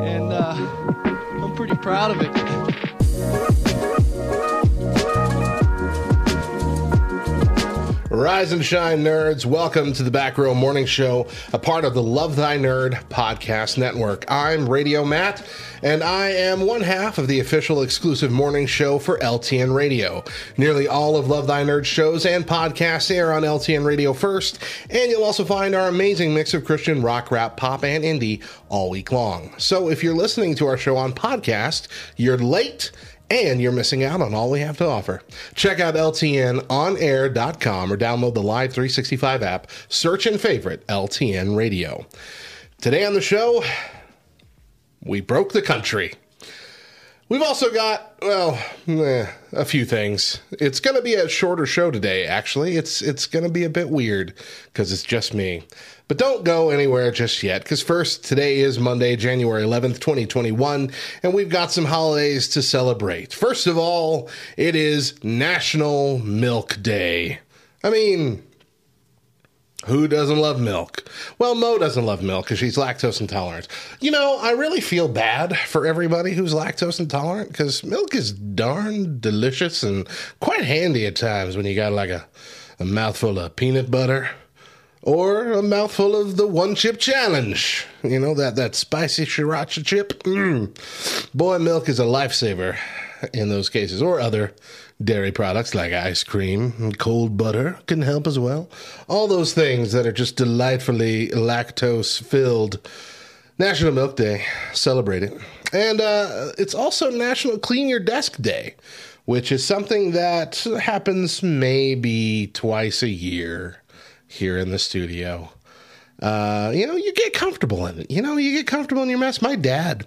and uh, I'm pretty proud of it. Rise and shine, nerds. Welcome to the Back Row Morning Show, a part of the Love Thy Nerd podcast network. I'm Radio Matt, and I am one half of the official exclusive morning show for LTN Radio. Nearly all of Love Thy Nerd shows and podcasts air on LTN Radio first, and you'll also find our amazing mix of Christian rock, rap, pop, and indie all week long. So if you're listening to our show on podcast, you're late and you're missing out on all we have to offer. Check out LTNOnAir.com or download the Live 365 app. Search and favorite LTN Radio. Today on the show, we broke the country. We've also got, well, eh, a few things. It's going to be a shorter show today, actually. It's it's going to be a bit weird because it's just me. But don't go anywhere just yet because first, today is Monday, January 11th, 2021, and we've got some holidays to celebrate. First of all, it is National Milk Day. I mean, who doesn't love milk? Well, Mo doesn't love milk because she's lactose intolerant. You know, I really feel bad for everybody who's lactose intolerant because milk is darn delicious and quite handy at times when you got like a, a mouthful of peanut butter or a mouthful of the one chip challenge. You know, that, that spicy sriracha chip. Mm. Boy, milk is a lifesaver in those cases, or other dairy products like ice cream and cold butter can help as well. All those things that are just delightfully lactose filled. National Milk Day, celebrate it. And uh, it's also National Clean Your Desk Day, which is something that happens maybe twice a year here in the studio. Uh, you know, you get comfortable in it. You know, you get comfortable in your mess. My dad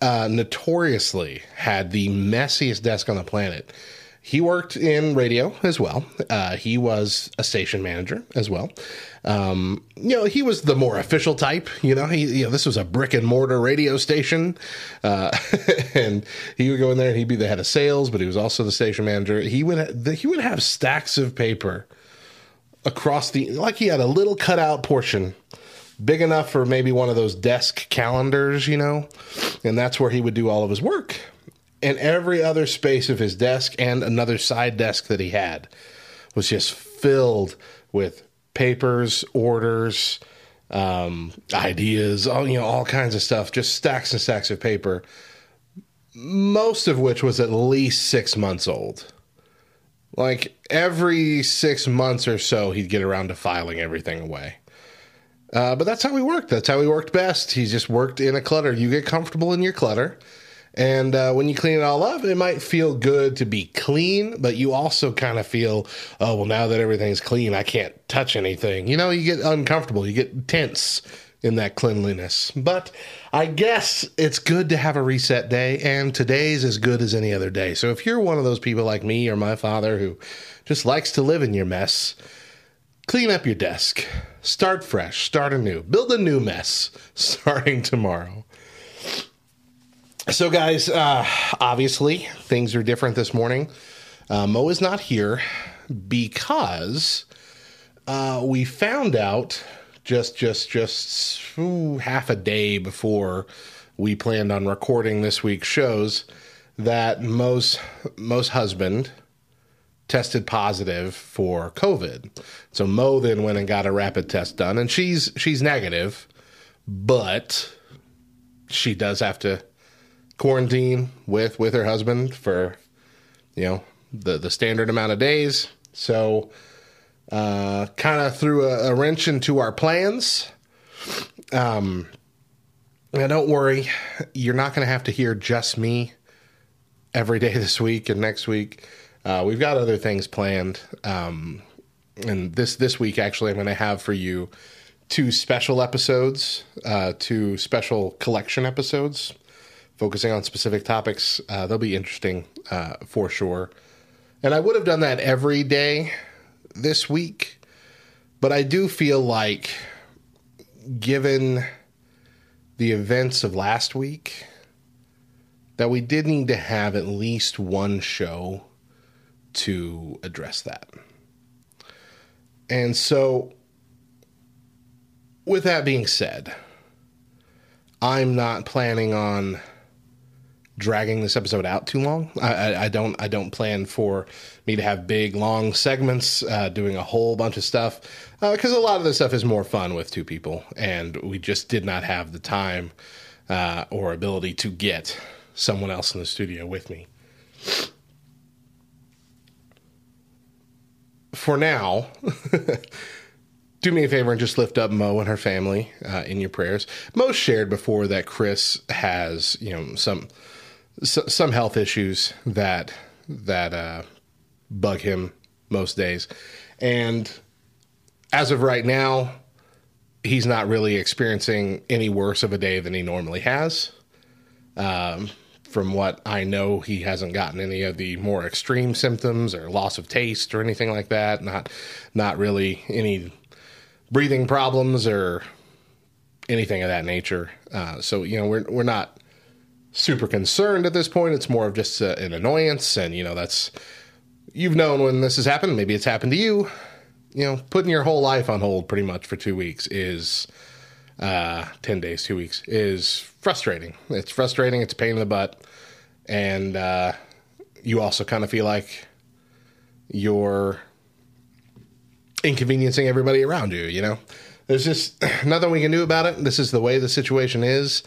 uh, notoriously had the messiest desk on the planet. He worked in radio as well. Uh, he was a station manager as well. Um, you know, he was the more official type. You know, he you know this was a brick and mortar radio station, uh, and he would go in there and he'd be the head of sales, but he was also the station manager. He would he would have stacks of paper across the like he had a little cutout portion big enough for maybe one of those desk calendars, you know, and that's where he would do all of his work. And every other space of his desk and another side desk that he had was just filled with papers, orders, um, ideas, all you know, all kinds of stuff, just stacks and stacks of paper. Most of which was at least six months old. Like every six months or so, he'd get around to filing everything away. Uh, but that's how he worked. That's how he worked best. He just worked in a clutter. You get comfortable in your clutter. And uh, when you clean it all up, it might feel good to be clean, but you also kind of feel, oh, well, now that everything's clean, I can't touch anything. You know, you get uncomfortable, you get tense in that cleanliness. But I guess it's good to have a reset day, and today's as good as any other day. So if you're one of those people like me or my father who just likes to live in your mess, clean up your desk, start fresh, start anew, build a new mess starting tomorrow. So, guys, uh, obviously things are different this morning. Uh, Mo is not here because uh, we found out just just just ooh, half a day before we planned on recording this week's shows that Mo's Mo's husband tested positive for COVID. So Mo then went and got a rapid test done, and she's she's negative, but she does have to quarantine with with her husband for you know the the standard amount of days. So uh, kind of threw a, a, wrench into our plans. Um, now don't worry, you're not going to have to hear just me every day this week and next week. Uh, we've got other things planned, um, and this this week actually I'm going to have for you two special episodes, uh, two special collection episodes focusing on specific topics. Uh, they'll be interesting uh, for sure. And I would have done that every day this week, but I do feel like, given the events of last week, that we did need to have at least one show to address that. And so, with that being said, I'm not planning on dragging this episode out too long. I, I, I don't. I don't plan for me to have big, long segments uh, doing a whole bunch of stuff because a lot of this stuff is more fun with two people, and we just did not have the time uh, or ability to get someone else in the studio with me. For now, do me a favor and just lift up Mo and her family uh, in your prayers. Mo shared before that Chris has, you know, some some health issues that that uh, bug him most days, and as of right now, he's not really experiencing any worse of a day than he normally has. Um, from what I know, he hasn't gotten any of the more extreme symptoms or loss of taste or anything like that. Not, not really any breathing problems or anything of that nature. Uh, so you know, we're we're not super concerned at this point. It's more of just uh, an annoyance, and you know, that's you've known when this has happened. Maybe it's happened to you. You know, putting your whole life on hold pretty much for two weeks is uh, 10 days, two weeks is frustrating. It's frustrating. It's a pain in the butt. And uh, you also kind of feel like you're inconveniencing everybody around you, you know? There's just nothing we can do about it. This is the way the situation is.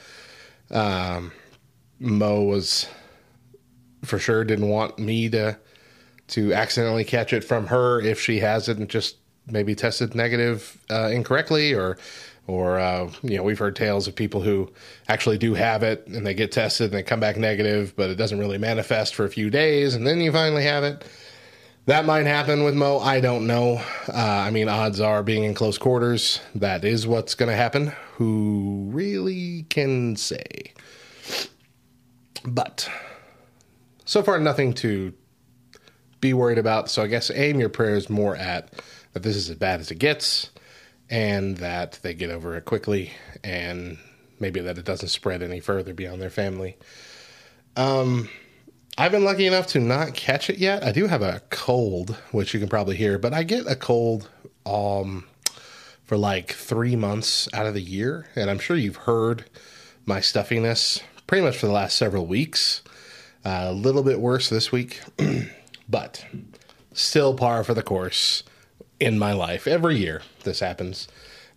Um, Mo was for sure didn't want me to to accidentally catch it from her if she has it and just maybe tested negative uh, incorrectly or or uh, you know we've heard tales of people who actually do have it and they get tested and they come back negative but it doesn't really manifest for a few days and then you finally have it. That might happen with mo. I don't know. Uh, i mean odds are being in close quarters that is what's going to happen. Who really can say but so far nothing to be worried about so i guess aim your prayers more at that this is as bad as it gets and that they get over it quickly and maybe that it doesn't spread any further beyond their family. Um, I've been lucky enough to not catch it yet. I do have a cold, which you can probably hear, but I get a cold um, for like three months out of the year. And I'm sure you've heard my stuffiness pretty much for the last several weeks. Uh, a little bit worse this week, but still par for the course in my life. Every year this happens.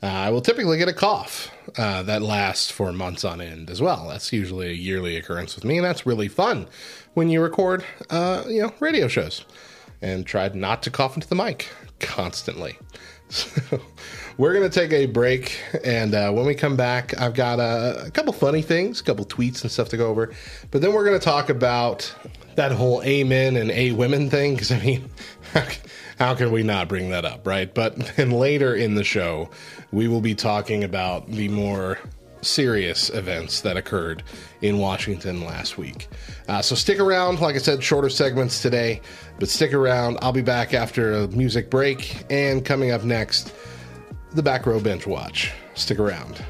Uh, I will typically get a cough uh, that lasts for months on end as well. That's usually a yearly occurrence with me, and that's really fun when you record, uh, you know, radio shows. And try not to cough into the mic constantly. So we're gonna take a break, and uh, when we come back, I've got a, a couple funny things, a couple tweets and stuff to go over. But then we're gonna talk about that whole amen and a women thing because I mean. how can we not bring that up, right? But then later in the show, we will be talking about the more serious events that occurred in Washington last week. Uh, so stick around. Like I said, shorter segments today, but stick around. I'll be back after a music break. And coming up next, the back row binge watch. Stick around.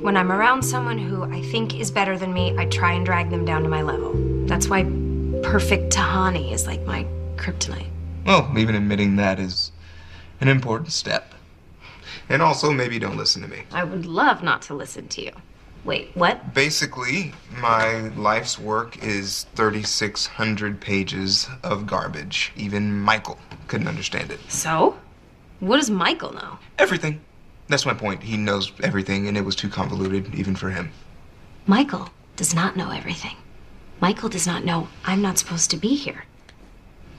When I'm around someone who I think is better than me, I try and drag them down to my level. That's why perfect Tahani is like my kryptonite. Well, even admitting that is an important step. And also, maybe don't listen to me. I would love not to listen to you. Wait, what? Basically, my life's work is 3,600 pages of garbage. Even Michael couldn't understand it. So? What does Michael know? Everything. That's my point. He knows everything, and it was too convoluted, even for him. Michael does not know everything. Michael does not know I'm not supposed to be here.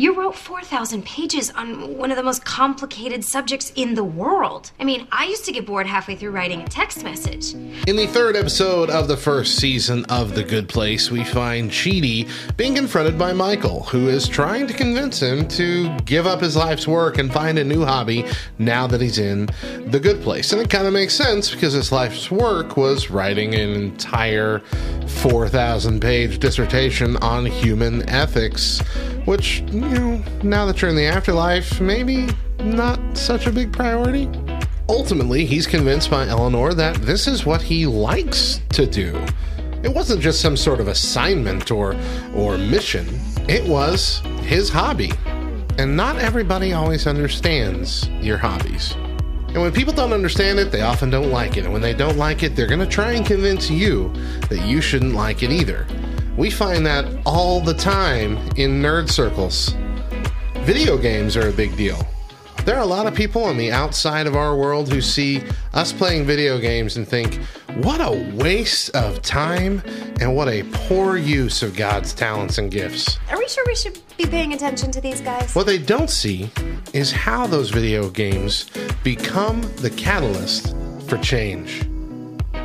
You wrote 4,000 pages on one of the most complicated subjects in the world. I mean, I used to get bored halfway through writing a text message. In the third episode of the first season of The Good Place, we find Chidi being confronted by Michael, who is trying to convince him to give up his life's work and find a new hobby now that he's in The Good Place. And it kind of makes sense because his life's work was writing an entire 4,000 page dissertation on human ethics, which, you know, now that you're in the afterlife, maybe not such a big priority. Ultimately, he's convinced by Eleanor that this is what he likes to do. It wasn't just some sort of assignment or or mission. It was his hobby. And not everybody always understands your hobbies. And when people don't understand it, they often don't like it. And when they don't like it, they're going to try and convince you that you shouldn't like it either. We find that all the time in nerd circles. Video games are a big deal. There are a lot of people on the outside of our world who see us playing video games and think, what a waste of time and what a poor use of God's talents and gifts. Are we sure we should be paying attention to these guys? What they don't see is how those video games become the catalyst for change.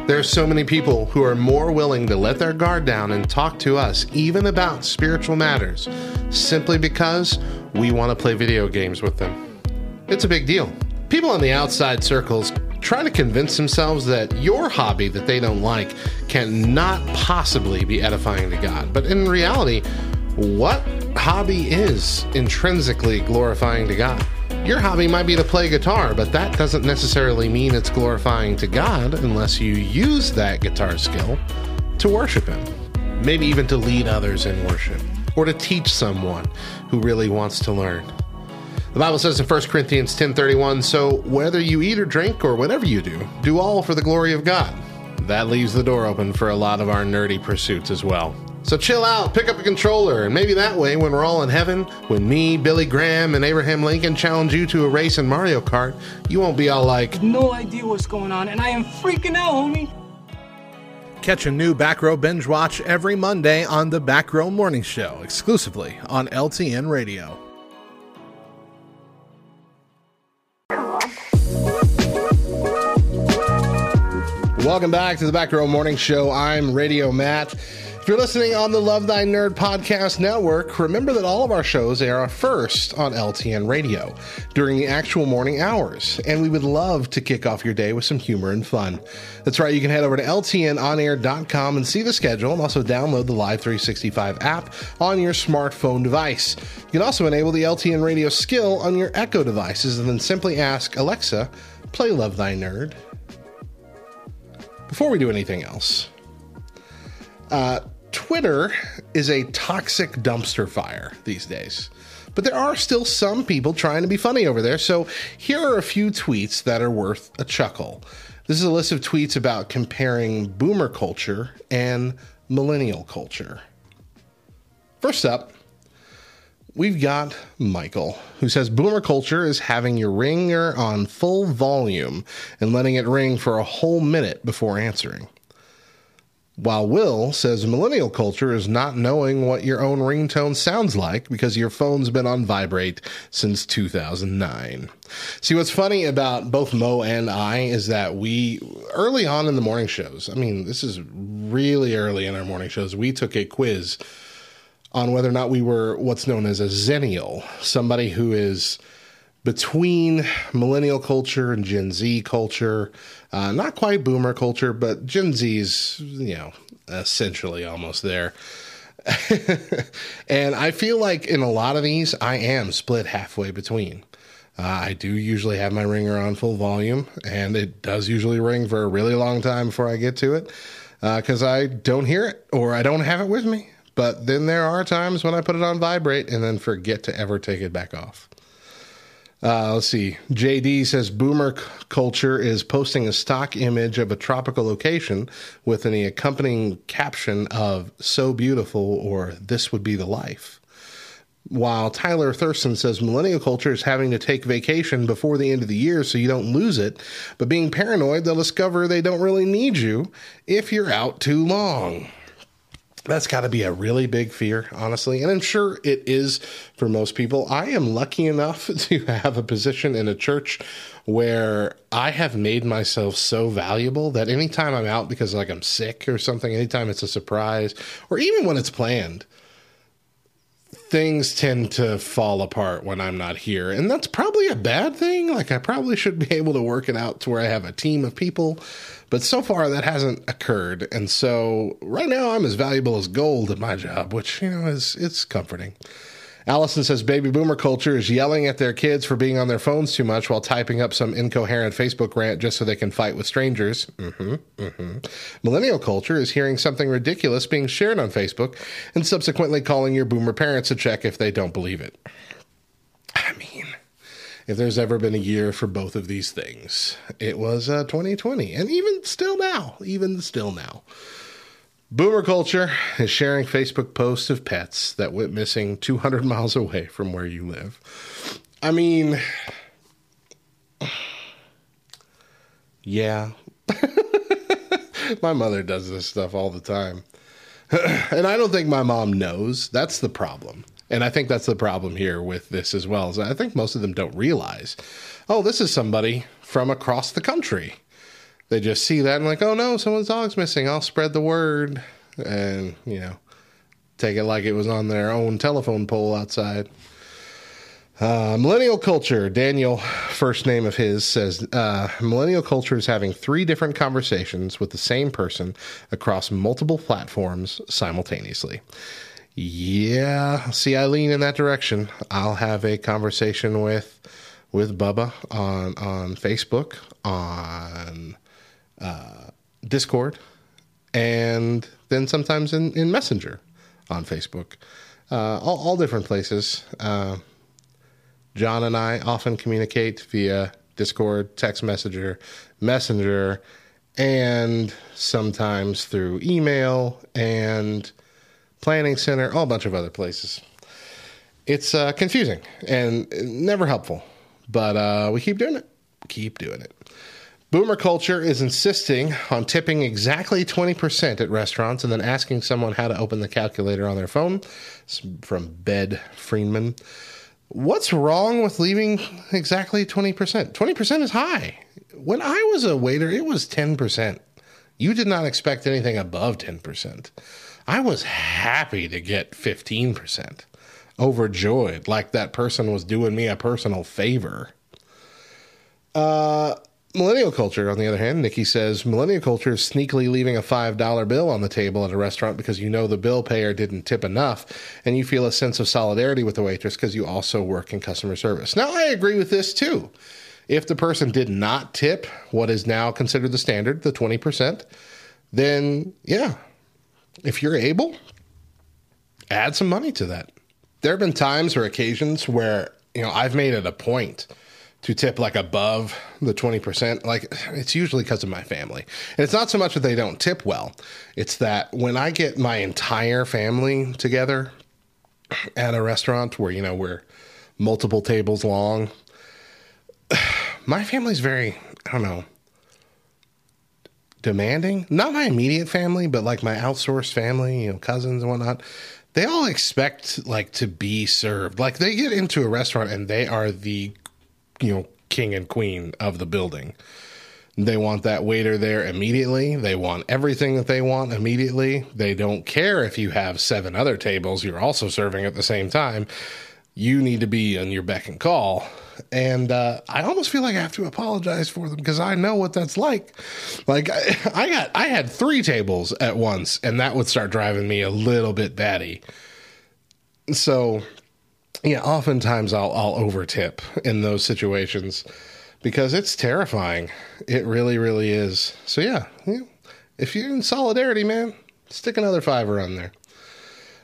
There are so many people who are more willing to let their guard down and talk to us, even about spiritual matters, simply because we want to play video games with them. It's a big deal. People on the outside circles try to convince themselves that your hobby that they don't like cannot possibly be edifying to God. But in reality, what hobby is intrinsically glorifying to God? Your hobby might be to play guitar, but that doesn't necessarily mean it's glorifying to God unless you use that guitar skill to worship Him. Maybe even to lead others in worship or to teach someone who really wants to learn. The Bible says in 1 Corinthians 10:31, "So whether you eat or drink or whatever you do, do all for the glory of God." That leaves the door open for a lot of our nerdy pursuits as well. So chill out, pick up a controller, and maybe that way, when we're all in heaven, when me, Billy Graham, and Abraham Lincoln challenge you to a race in Mario Kart, you won't be all like, No idea what's going on, and I am freaking out, homie. Catch a new Back Row Binge Watch every Monday on the Back Row Morning Show, exclusively on LTN Radio. Welcome back to the Back Row Morning Show. I'm Radio Matt. If you're listening on the Love Thy Nerd Podcast Network, remember that all of our shows air first on LTN Radio during the actual morning hours, and we would love to kick off your day with some humor and fun. That's right, you can head over to LTNOnAir.com and see the schedule, and also download the Live 365 app on your smartphone device. You can also enable the LTN Radio skill on your Echo devices, and then simply ask Alexa, play Love Thy Nerd. Before we do anything else, uh, Twitter is a toxic dumpster fire these days. But there are still some people trying to be funny over there. So here are a few tweets that are worth a chuckle. This is a list of tweets about comparing boomer culture and millennial culture. First up, we've got Michael, who says boomer culture is having your ringer on full volume and letting it ring for a whole minute before answering. While Will says millennial culture is not knowing what your own ringtone sounds like because your phone's been on vibrate since 2009. See, what's funny about both Mo and I is that we, early on in the morning shows, I mean, this is really early in our morning shows, we took a quiz on whether or not we were what's known as a zennial, somebody who is between millennial culture and Gen Z culture. Uh, not quite boomer culture, but Gen Z's, you know, essentially almost there. and I feel like in a lot of these, I am split halfway between. Uh, I do usually have my ringer on full volume, and it does usually ring for a really long time before I get to it because uh, I don't hear it or I don't have it with me. But then there are times when I put it on vibrate and then forget to ever take it back off. Uh, let's see. JD says boomer culture is posting a stock image of a tropical location with an accompanying caption of so beautiful or this would be the life. While Tyler Thurston says millennial culture is having to take vacation before the end of the year so you don't lose it, but being paranoid, they'll discover they don't really need you if you're out too long. That's got to be a really big fear, honestly. And I'm sure it is for most people. I am lucky enough to have a position in a church where I have made myself so valuable that anytime I'm out because like I'm sick or something, anytime it's a surprise, or even when it's planned, things tend to fall apart when I'm not here. And that's probably a bad thing. Like I probably should be able to work it out to where I have a team of people but so far, that hasn't occurred. And so right now, I'm as valuable as gold at my job, which, you know, is it's comforting. Allison says baby boomer culture is yelling at their kids for being on their phones too much while typing up some incoherent Facebook rant just so they can fight with strangers. Mm-hmm, mm-hmm. Millennial culture is hearing something ridiculous being shared on Facebook and subsequently calling your boomer parents to check if they don't believe it. I mean, if there's ever been a year for both of these things, it was uh, 2020. And even still now, even still now. Boomer culture is sharing Facebook posts of pets that went missing 200 miles away from where you live. I mean, yeah. my mother does this stuff all the time. and I don't think my mom knows. That's the problem. And I think that's the problem here with this as well. Is I think most of them don't realize, oh, this is somebody from across the country. They just see that and like, oh no, someone's dog's missing. I'll spread the word, and you know, take it like it was on their own telephone pole outside. Uh, millennial culture, Daniel, first name of his, says uh, Millennial culture is having three different conversations with the same person across multiple platforms simultaneously. Yeah, see, I lean in that direction. I'll have a conversation with with Bubba on on Facebook, on uh, Discord, and then sometimes in, in Messenger on Facebook. Uh, all, all, different places. Uh, John and I often communicate via Discord, text messenger, messenger, and sometimes through email and Planning Center, all a bunch of other places. It's uh, confusing and never helpful, but uh, we keep doing it. Keep doing it. Boomer culture is insisting on tipping exactly 20% at restaurants and then asking someone how to open the calculator on their phone. It's from Bed Friedman. What's wrong with leaving exactly 20%? 20% is high. When I was a waiter, it was 10%. You did not expect anything above 10%. I was happy to get 15%, overjoyed, like that person was doing me a personal favor. Uh, millennial culture, on the other hand, Nikki says millennial culture is sneakily leaving a $5 bill on the table at a restaurant because you know the bill payer didn't tip enough and you feel a sense of solidarity with the waitress because you also work in customer service. Now, I agree with this too. If the person did not tip what is now considered the standard, the 20%, then yeah, if you're able, add some money to that. There have been times or occasions where, you know, I've made it a point to tip like above the 20%. Like it's usually because of my family. And it's not so much that they don't tip well, it's that when I get my entire family together at a restaurant where, you know, we're multiple tables long, my family's very, I don't know, demanding. Not my immediate family, but like my outsourced family, you know, cousins and whatnot. They all expect like to be served. Like they get into a restaurant and they are the, you know, king and queen of the building. They want that waiter there immediately. They want everything that they want immediately. They don't care if you have seven other tables you're also serving at the same time. You need to be on your beck and call and uh, I almost feel like I have to apologize for them because I know what that's like. Like I, I got, I had three tables at once, and that would start driving me a little bit batty. So, yeah, oftentimes I'll I'll overtip in those situations because it's terrifying. It really, really is. So yeah, yeah if you're in solidarity, man, stick another fiver on there.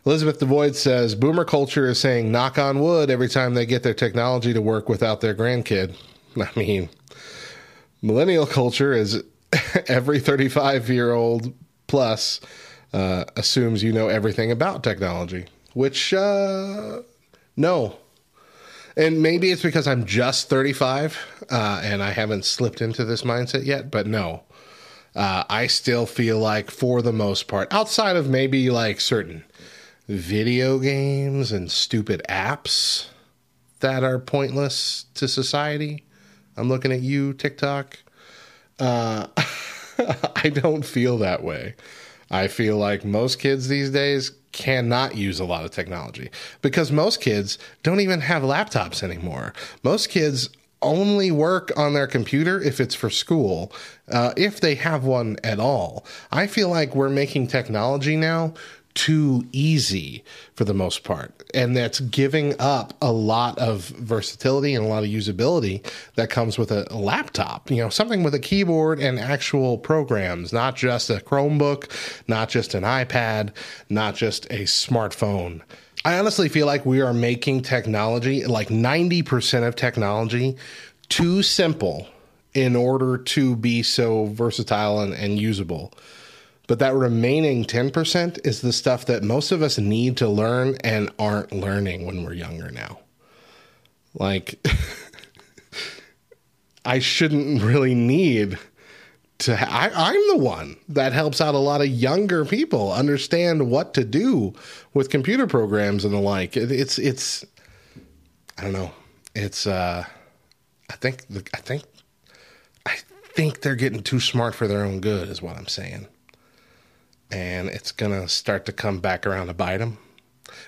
Elizabeth DeVoid says Boomer culture is saying knock on wood every time they get their technology to work without their grandkid. I mean, millennial culture is every 35 year old plus uh, assumes you know everything about technology, which, uh, no. And maybe it's because I'm just 35 uh, and I haven't slipped into this mindset yet, but no. Uh, I still feel like, for the most part, outside of maybe like certain video games and stupid apps that are pointless to society, I'm looking at you, TikTok. Uh, I don't feel that way. I feel like most kids these days cannot use a lot of technology because most kids don't even have laptops anymore. Most kids only work on their computer if it's for school, uh, if they have one at all. I feel like we're making technology now too easy for the most part. And that's giving up a lot of versatility and a lot of usability that comes with a, laptop, you know, something with a keyboard and actual programs, not just a Chromebook, not just an iPad, not just a smartphone. I honestly feel like we are making technology, like 90% of technology, too simple in order to be so versatile and, and usable. But that remaining 10% is the stuff that most of us need to learn and aren't learning when we're younger now. Like, I shouldn't really need to. Ha- I, I'm the one that helps out a lot of younger people understand what to do with computer programs and the like. It, it's, it's, I don't know. It's, uh, I think, I think, I think they're getting too smart for their own good, is what I'm saying and it's going to start to come back around to bite them.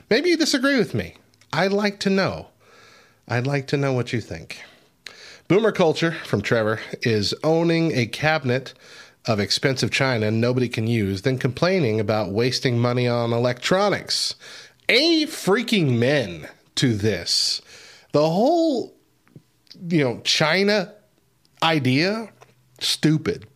Maybe you disagree with me. I'd like to know. I'd like to know what you think. Boomer Culture from Trevor is owning a cabinet of expensive china nobody can use, then complaining about wasting money on electronics. A freaking men to this. The whole, you know, China idea, stupid.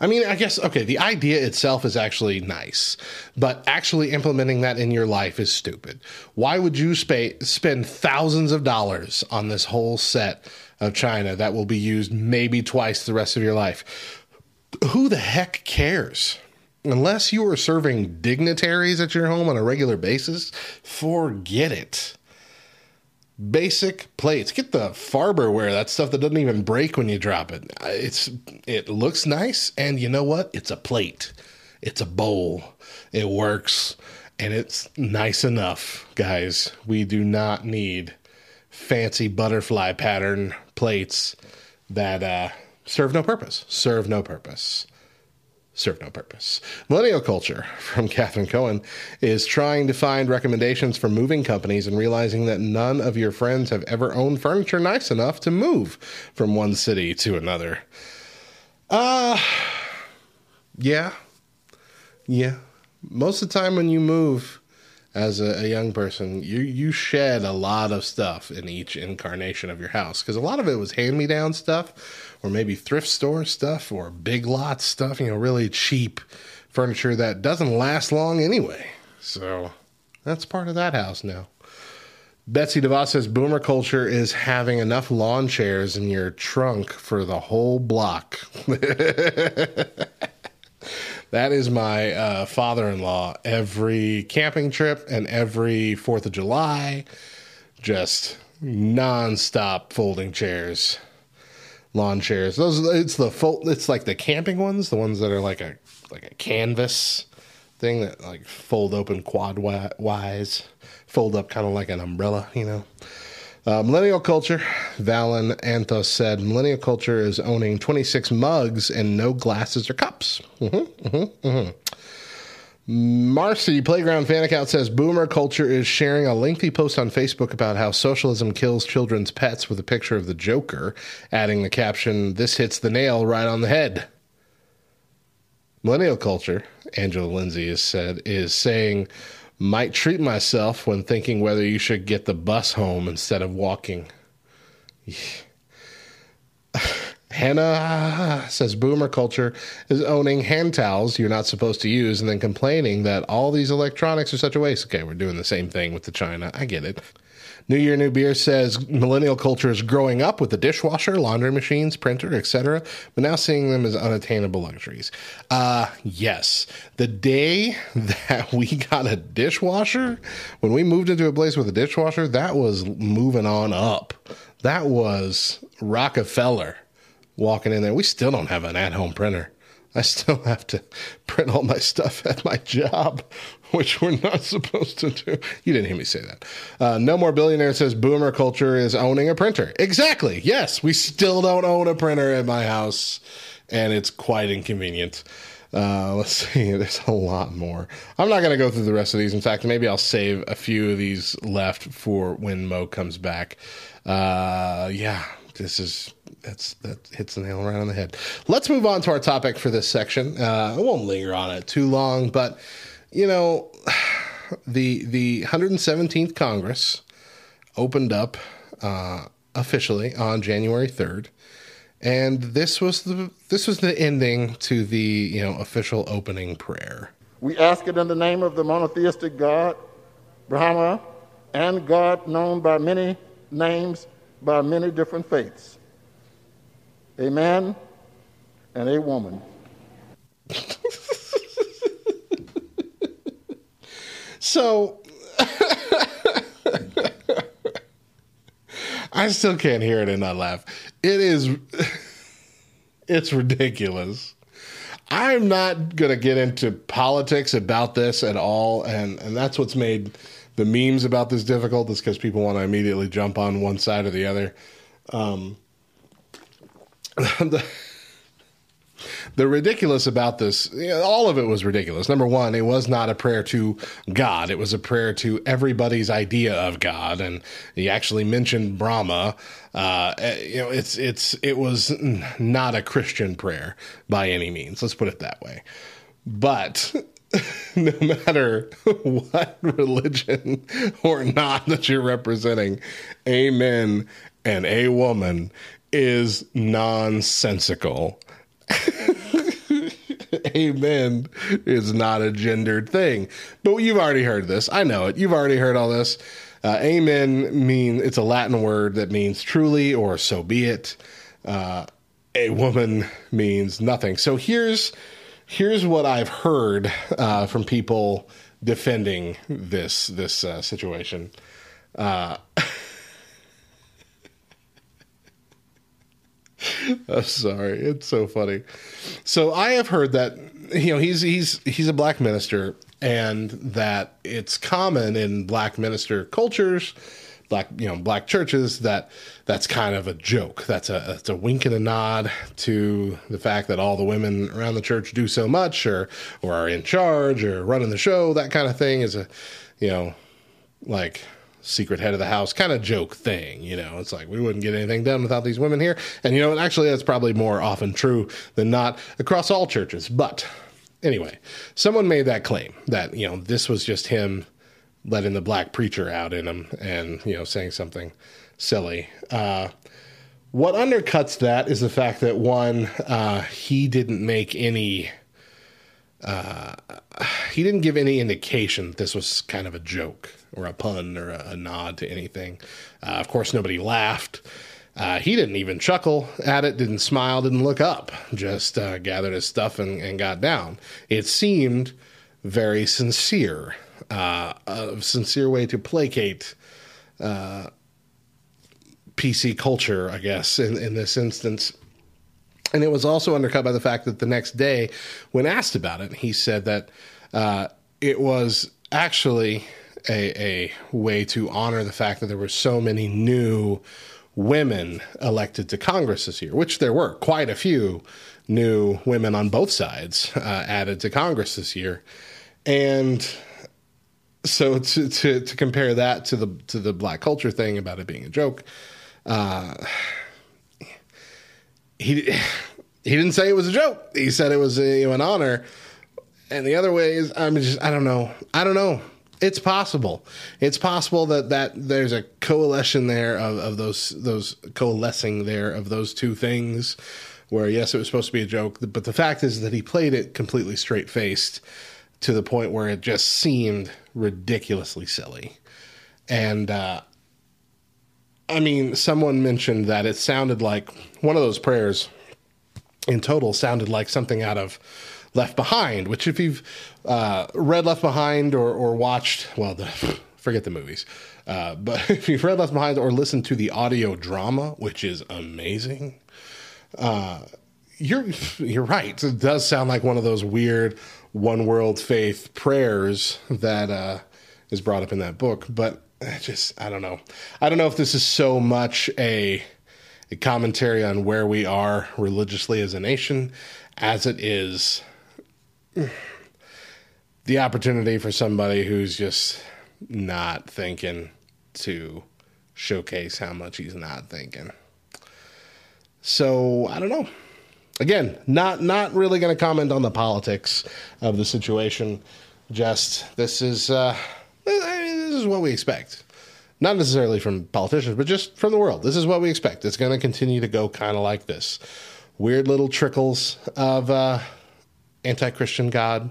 I mean, I guess, okay, the idea itself is actually nice, but actually implementing that in your life is stupid. Why would you sp- spend thousands of dollars on this whole set of China that will be used maybe twice the rest of your life? Who the heck cares? Unless you are serving dignitaries at your home on a regular basis, forget it basic plates. Get the Farberware, that stuff that doesn't even break when you drop it. It's it looks nice, and you know what? It's a plate. It's a bowl. It works, and it's nice enough, guys. We do not need fancy butterfly pattern plates that uh, serve no purpose. Serve no purpose serve no purpose. Millennial Culture from Catherine Cohen is trying to find recommendations for moving companies and realizing that none of your friends have ever owned furniture nice enough to move from one city to another. Uh, yeah. Yeah. Most of the time when you move as a, a young person, you, you shed a lot of stuff in each incarnation of your house because a lot of it was hand me down stuff or maybe thrift store stuff or big lot stuff, you know, really cheap furniture that doesn't last long anyway. So that's part of that house now. Betsy DeVos says boomer culture is having enough lawn chairs in your trunk for the whole block. that is my uh, father in law. Every camping trip and every 4th of July, just non-stop folding chairs lawn chairs. Those it's the full, it's like the camping ones, the ones that are like a like a canvas thing that like fold open quad wise, fold up kind of like an umbrella, you know. Uh, millennial culture, Valen Anthos said, millennial culture is owning 26 mugs and no glasses or cups. Mm-hmm, mm-hmm, mm-hmm. Marcy Playground Fan Account says Boomer Culture is sharing a lengthy post on Facebook about how socialism kills children's pets with a picture of the Joker, adding the caption, This hits the nail right on the head. Millennial Culture, Angela Lindsay has said, is saying, Might treat myself when thinking whether you should get the bus home instead of walking. Hannah says boomer culture is owning hand towels you're not supposed to use and then complaining that all these electronics are such a waste. Okay, we're doing the same thing with the China. I get it. New Year New Beer says millennial culture is growing up with the dishwasher, laundry machines, printer, etc., but now seeing them as unattainable luxuries. Uh, yes. The day that we got a dishwasher, when we moved into a place with a dishwasher, that was moving on up. That was Rockefeller walking in there. We still don't have an at home printer. I still have to print all my stuff at my job, which we're not supposed to do. You didn't hear me say that. Uh, no More Billionaire says boomer culture is owning a printer. Exactly. Yes, we still don't own a printer at my house, and it's quite inconvenient. Uh, let's see. There's a lot more. I'm not going to go through the rest of these. In fact, maybe I'll save a few of these left for when Mo comes back. Uh, yeah, this is that's that hits the nail right on the head. Let's move on to our topic for this section. Uh, I won't linger on it too long, but you know, the the 117th Congress opened up uh, officially on January 3rd, and this was the this was the ending to the you know official opening prayer. We ask it in the name of the monotheistic God, Brahma, and God known by many names by many different faiths. A man and a woman. So I still can't hear it and not laugh. It is it's ridiculous. I'm not going to get into politics about this at all and and that's what's made the memes about this difficult is because people want to immediately jump on one side or the other. Um, the, the ridiculous about this, all of it was ridiculous. Number one, it was not a prayer to God; it was a prayer to everybody's idea of God, and he actually mentioned Brahma. Uh, you know, it's it's it was not a Christian prayer by any means. Let's put it that way. But no matter what religion or not that you're representing, amen and a woman is nonsensical. amen is not a gendered thing. But you've already heard this. I know it. You've already heard all this. Uh, amen mean it's a Latin word that means truly or so be it. Uh, a woman means nothing. So here's here's what I've heard uh, from people defending this this uh, situation. I'm sorry, it's so funny. So I have heard that you know he's he's he's a black minister, and that it's common in black minister cultures black you know black churches that that's kind of a joke. That's a it's a wink and a nod to the fact that all the women around the church do so much or or are in charge or running the show. That kind of thing is a you know like secret head of the house kind of joke thing you know it's like we wouldn't get anything done without these women here and you know actually that's probably more often true than not across all churches but anyway someone made that claim that you know this was just him letting the black preacher out in him and you know saying something silly. Uh, what undercuts that is the fact that one, uh, he didn't make any. Uh, he didn't give any indication that this was kind of a joke or a pun or a, a nod to anything. Uh, of course, nobody laughed. Uh, he didn't even chuckle at it, didn't smile, didn't look up, just uh, gathered his stuff and, and got down. It seemed very sincere uh, a sincere way to placate uh, PC culture, I guess, in, in this instance. And it was also undercut by the fact that the next day, when asked about it, he said that uh, it was actually a, a way to honor the fact that there were so many new women elected to Congress this year, which there were quite a few new women on both sides uh, added to Congress this year. And so to, to to compare that to the to the black culture thing about it being a joke, uh, he he didn't say it was a joke. He said it was a, you know, an honor. And the other way is, I'm just I don't know. I don't know. It's possible. It's possible that that there's a coalition there of, of those those coalescing there of those two things. Where yes, it was supposed to be a joke, but the fact is that he played it completely straight faced to the point where it just seemed ridiculously silly. And uh, I mean, someone mentioned that it sounded like one of those prayers in total sounded like something out of Left Behind, which, if you've uh, read Left Behind or, or watched, well, the, forget the movies, uh, but if you've read Left Behind or listened to the audio drama, which is amazing, uh, you're you're right. It does sound like one of those weird one world faith prayers that uh, is brought up in that book. But I just I don't know. I don't know if this is so much a a commentary on where we are religiously as a nation as it is the opportunity for somebody who's just not thinking to showcase how much he's not thinking. So I don't know. Again, not not really going to comment on the politics of the situation. Just this is uh, this is what we expect. Not necessarily from politicians, but just from the world. This is what we expect. It's going to continue to go kind of like this. Weird little trickles of uh, anti-Christian God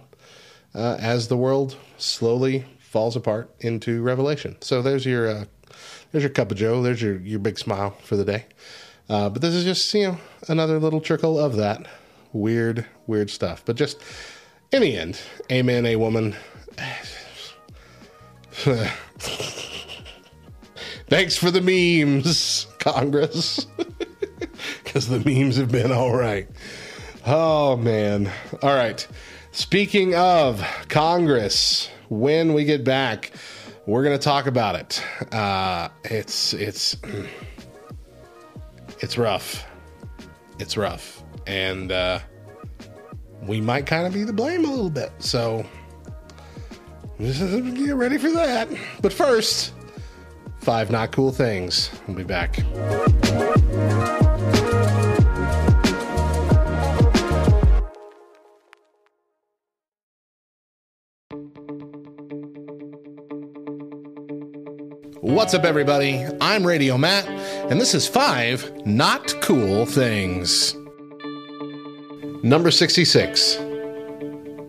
uh, as the world slowly falls apart into Revelation. So there's your uh, there's your cup of Joe. There's your your big smile for the day. Uh, but this is just you know another little trickle of that weird weird stuff. But just in the end, a man, a woman. Thanks for the memes, Congress. Because the memes have been all right. Oh, man. All right. Speaking of Congress, when we get back, we're going to talk about it. Uh, it's, it's, it's rough. It's rough. And, uh, we might kind of be the blame a little bit. So, get ready for that. But first, five not cool things. We'll be back. What's up, everybody? I'm Radio Matt, and this is five not cool things. Number 66.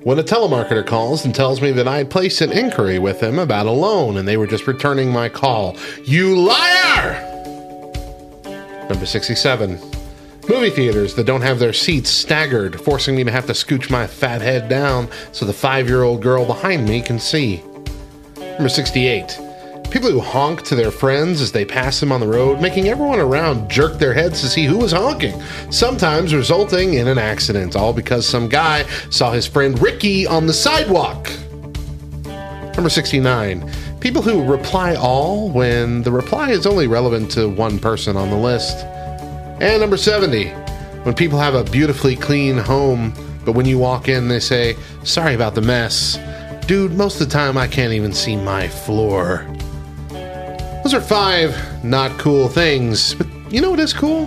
When a telemarketer calls and tells me that I placed an inquiry with them about a loan and they were just returning my call. You liar! Number 67. Movie theaters that don't have their seats staggered, forcing me to have to scooch my fat head down so the five year old girl behind me can see. Number 68. People who honk to their friends as they pass them on the road, making everyone around jerk their heads to see who was honking, sometimes resulting in an accident, all because some guy saw his friend Ricky on the sidewalk. Number 69. People who reply all when the reply is only relevant to one person on the list. And number 70. When people have a beautifully clean home, but when you walk in, they say, Sorry about the mess. Dude, most of the time I can't even see my floor. Those are five not cool things, but you know what is cool?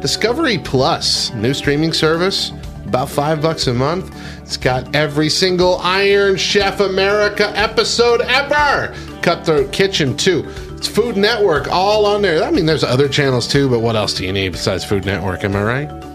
Discovery Plus, new streaming service, about five bucks a month. It's got every single Iron Chef America episode ever. Cutthroat Kitchen too. It's Food Network all on there. I mean, there's other channels too, but what else do you need besides Food Network? Am I right?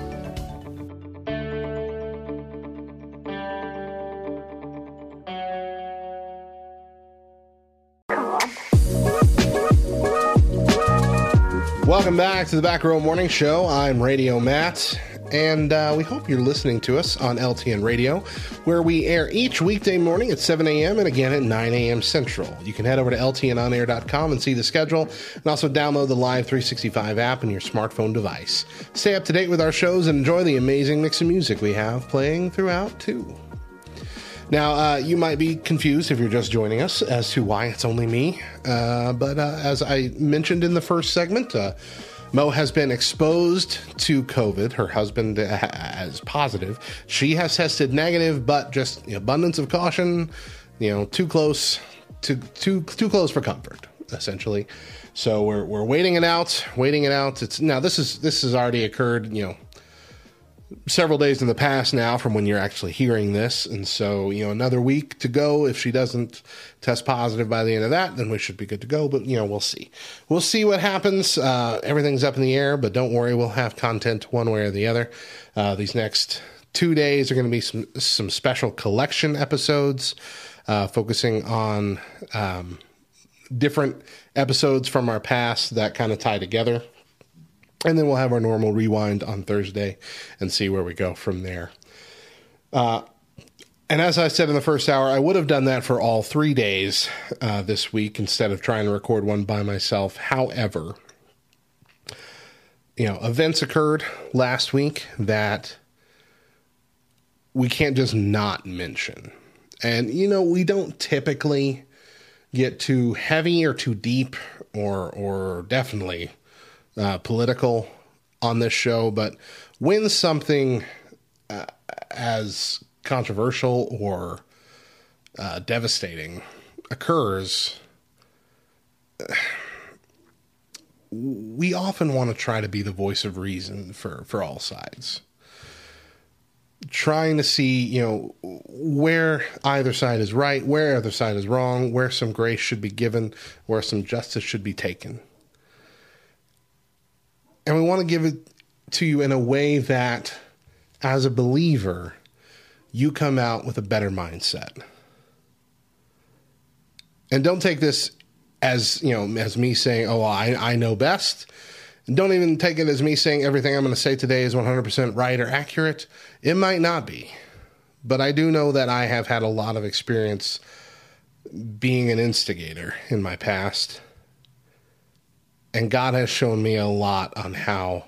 Welcome back to the Back Row Morning Show. I'm Radio Matt, and uh, we hope you're listening to us on LTN Radio, where we air each weekday morning at 7 a.m. and again at 9 a.m. Central. You can head over to ltnonair.com and see the schedule, and also download the Live 365 app on your smartphone device. Stay up to date with our shows and enjoy the amazing mix of music we have playing throughout, too. Now, uh, you might be confused if you're just joining us as to why it's only me. Uh, but uh, as I mentioned in the first segment, uh, Mo has been exposed to COVID. Her husband is positive. She has tested negative, but just abundance of caution. You know, too close, too too too close for comfort, essentially. So we're we're waiting it out, waiting it out. It's now this is this has already occurred. You know, several days in the past now from when you're actually hearing this. And so, you know, another week to go. If she doesn't test positive by the end of that, then we should be good to go. But, you know, we'll see. We'll see what happens. Uh, everything's up in the air, but don't worry, we'll have content one way or the other. Uh, these next two days are going to be some, some special collection episodes uh, focusing on um, different episodes from our past that kind of tie together. And then we'll have our normal rewind on Thursday and see where we go from there. Uh, and as I said in the first hour, I would have done that for all three days uh, this week instead of trying to record one by myself. However, you know, events occurred last week that we can't just not mention. And, you know, we don't typically get too heavy or too deep or, or definitely uh, political on this show, but when something uh, as controversial or uh, devastating occurs, we often want to try to be the voice of reason for, for all sides. Trying to see, you know, where either side is right, where either side is wrong, where some grace should be given, where some justice should be taken. And we want to give it to you in a way that, as a believer, you come out with a better mindset. And don't take this as, you know, as me saying, oh, I, I know best. Don't even take it as me saying everything I'm going to say today is 100% right or accurate. It might not be. But I do know that I have had a lot of experience being an instigator in my past. And God has shown me a lot on how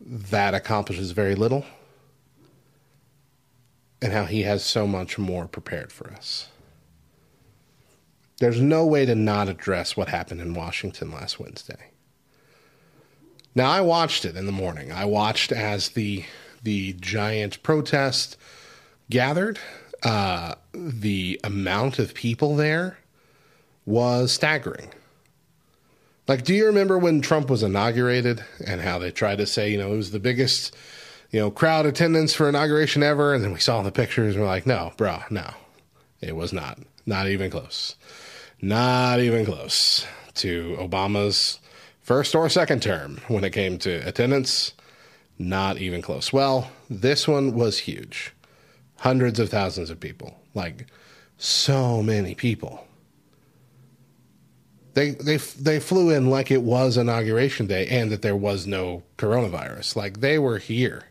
that accomplishes very little and how He has so much more prepared for us. There's no way to not address what happened in Washington last Wednesday. Now I watched it in the morning. I watched as the the giant protest gathered. Uh, the amount of people there was staggering. Like, do you remember when Trump was inaugurated and how they tried to say, you know, it was the biggest, you know, crowd attendance for inauguration ever? And then we saw the pictures and we're like, no, bro, no, it was not. Not even close. Not even close to Obama's first or second term when it came to attendance. Not even close. Well, this one was huge. Hundreds of thousands of people. Like, so many people. They, they they flew in like it was inauguration day and that there was no coronavirus. Like they were here.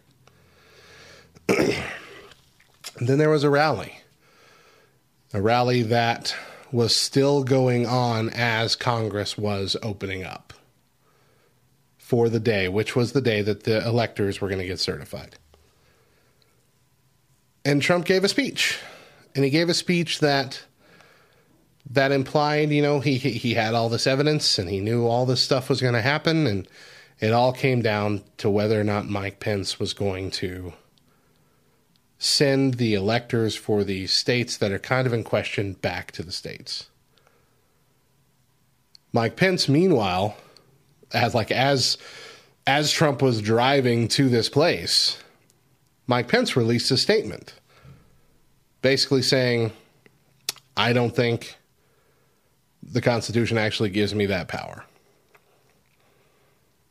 then there was a rally. A rally that was still going on as Congress was opening up for the day, which was the day that the electors were going to get certified. And Trump gave a speech. And he gave a speech that that implied, you know, he he had all this evidence and he knew all this stuff was going to happen and it all came down to whether or not Mike Pence was going to send the electors for the states that are kind of in question back to the states. Mike Pence meanwhile, as like as as Trump was driving to this place, Mike Pence released a statement basically saying I don't think the Constitution actually gives me that power.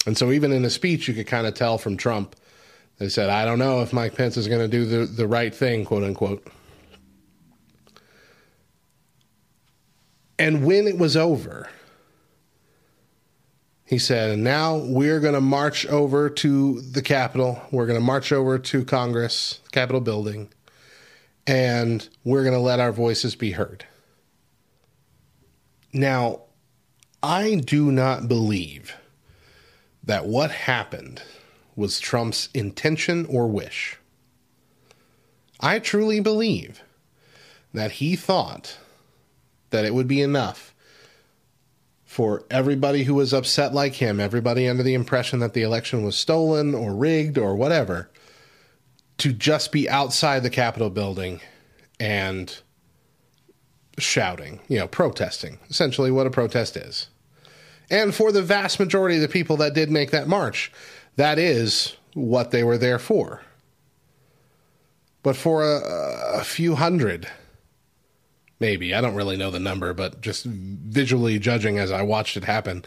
And so, even in a speech, you could kind of tell from Trump, they said, I don't know if Mike Pence is going to do the, the right thing, quote unquote. And when it was over, he said, now we're going to march over to the Capitol. We're going to march over to Congress, Capitol building, and we're going to let our voices be heard. Now, I do not believe that what happened was Trump's intention or wish. I truly believe that he thought that it would be enough for everybody who was upset like him, everybody under the impression that the election was stolen or rigged or whatever, to just be outside the Capitol building and shouting, you know, protesting, essentially what a protest is. And for the vast majority of the people that did make that march, that is what they were there for. But for a, a few hundred, maybe, I don't really know the number, but just visually judging as I watched it happen,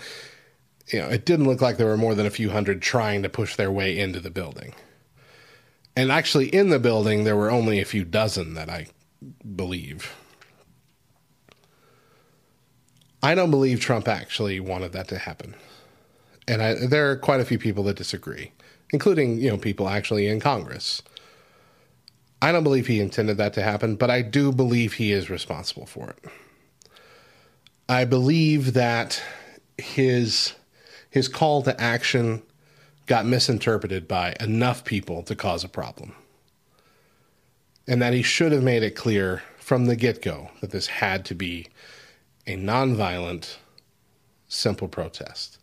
you know, it didn't look like there were more than a few hundred trying to push their way into the building. And actually, in the building, there were only a few dozen that I believe. I don't believe Trump actually wanted that to happen. And I, there are quite a few people that disagree, including, you know, people actually in Congress. I don't believe he intended that to happen, but I do believe he is responsible for it. I believe that his his call to action got misinterpreted by enough people to cause a problem. and that he should have made it clear from the get go that this had to be a nonviolent, simple protest.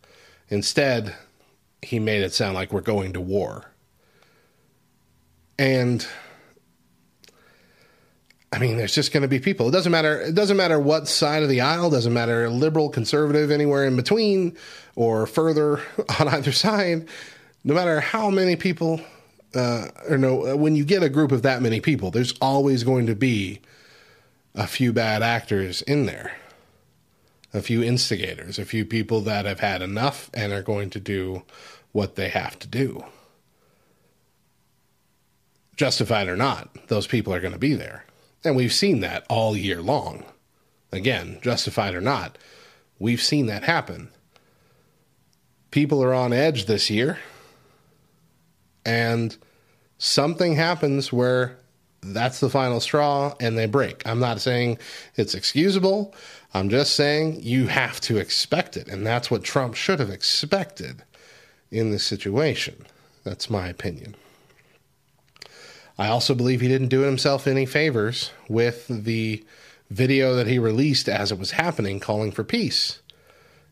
Instead, he made it sound like we're going to war. And I mean, there's just going to be people. It doesn't matter. It doesn't matter what side of the aisle. Doesn't matter liberal, conservative, anywhere in between, or further on either side. No matter how many people, uh, or no, when you get a group of that many people, there's always going to be a few bad actors in there, a few instigators, a few people that have had enough and are going to do what they have to do. Justified or not, those people are going to be there. And we've seen that all year long. Again, justified or not, we've seen that happen. People are on edge this year, and something happens where that's the final straw and they break. I'm not saying it's excusable. I'm just saying you have to expect it. And that's what Trump should have expected in this situation. That's my opinion. I also believe he didn't do himself any favors with the video that he released as it was happening calling for peace.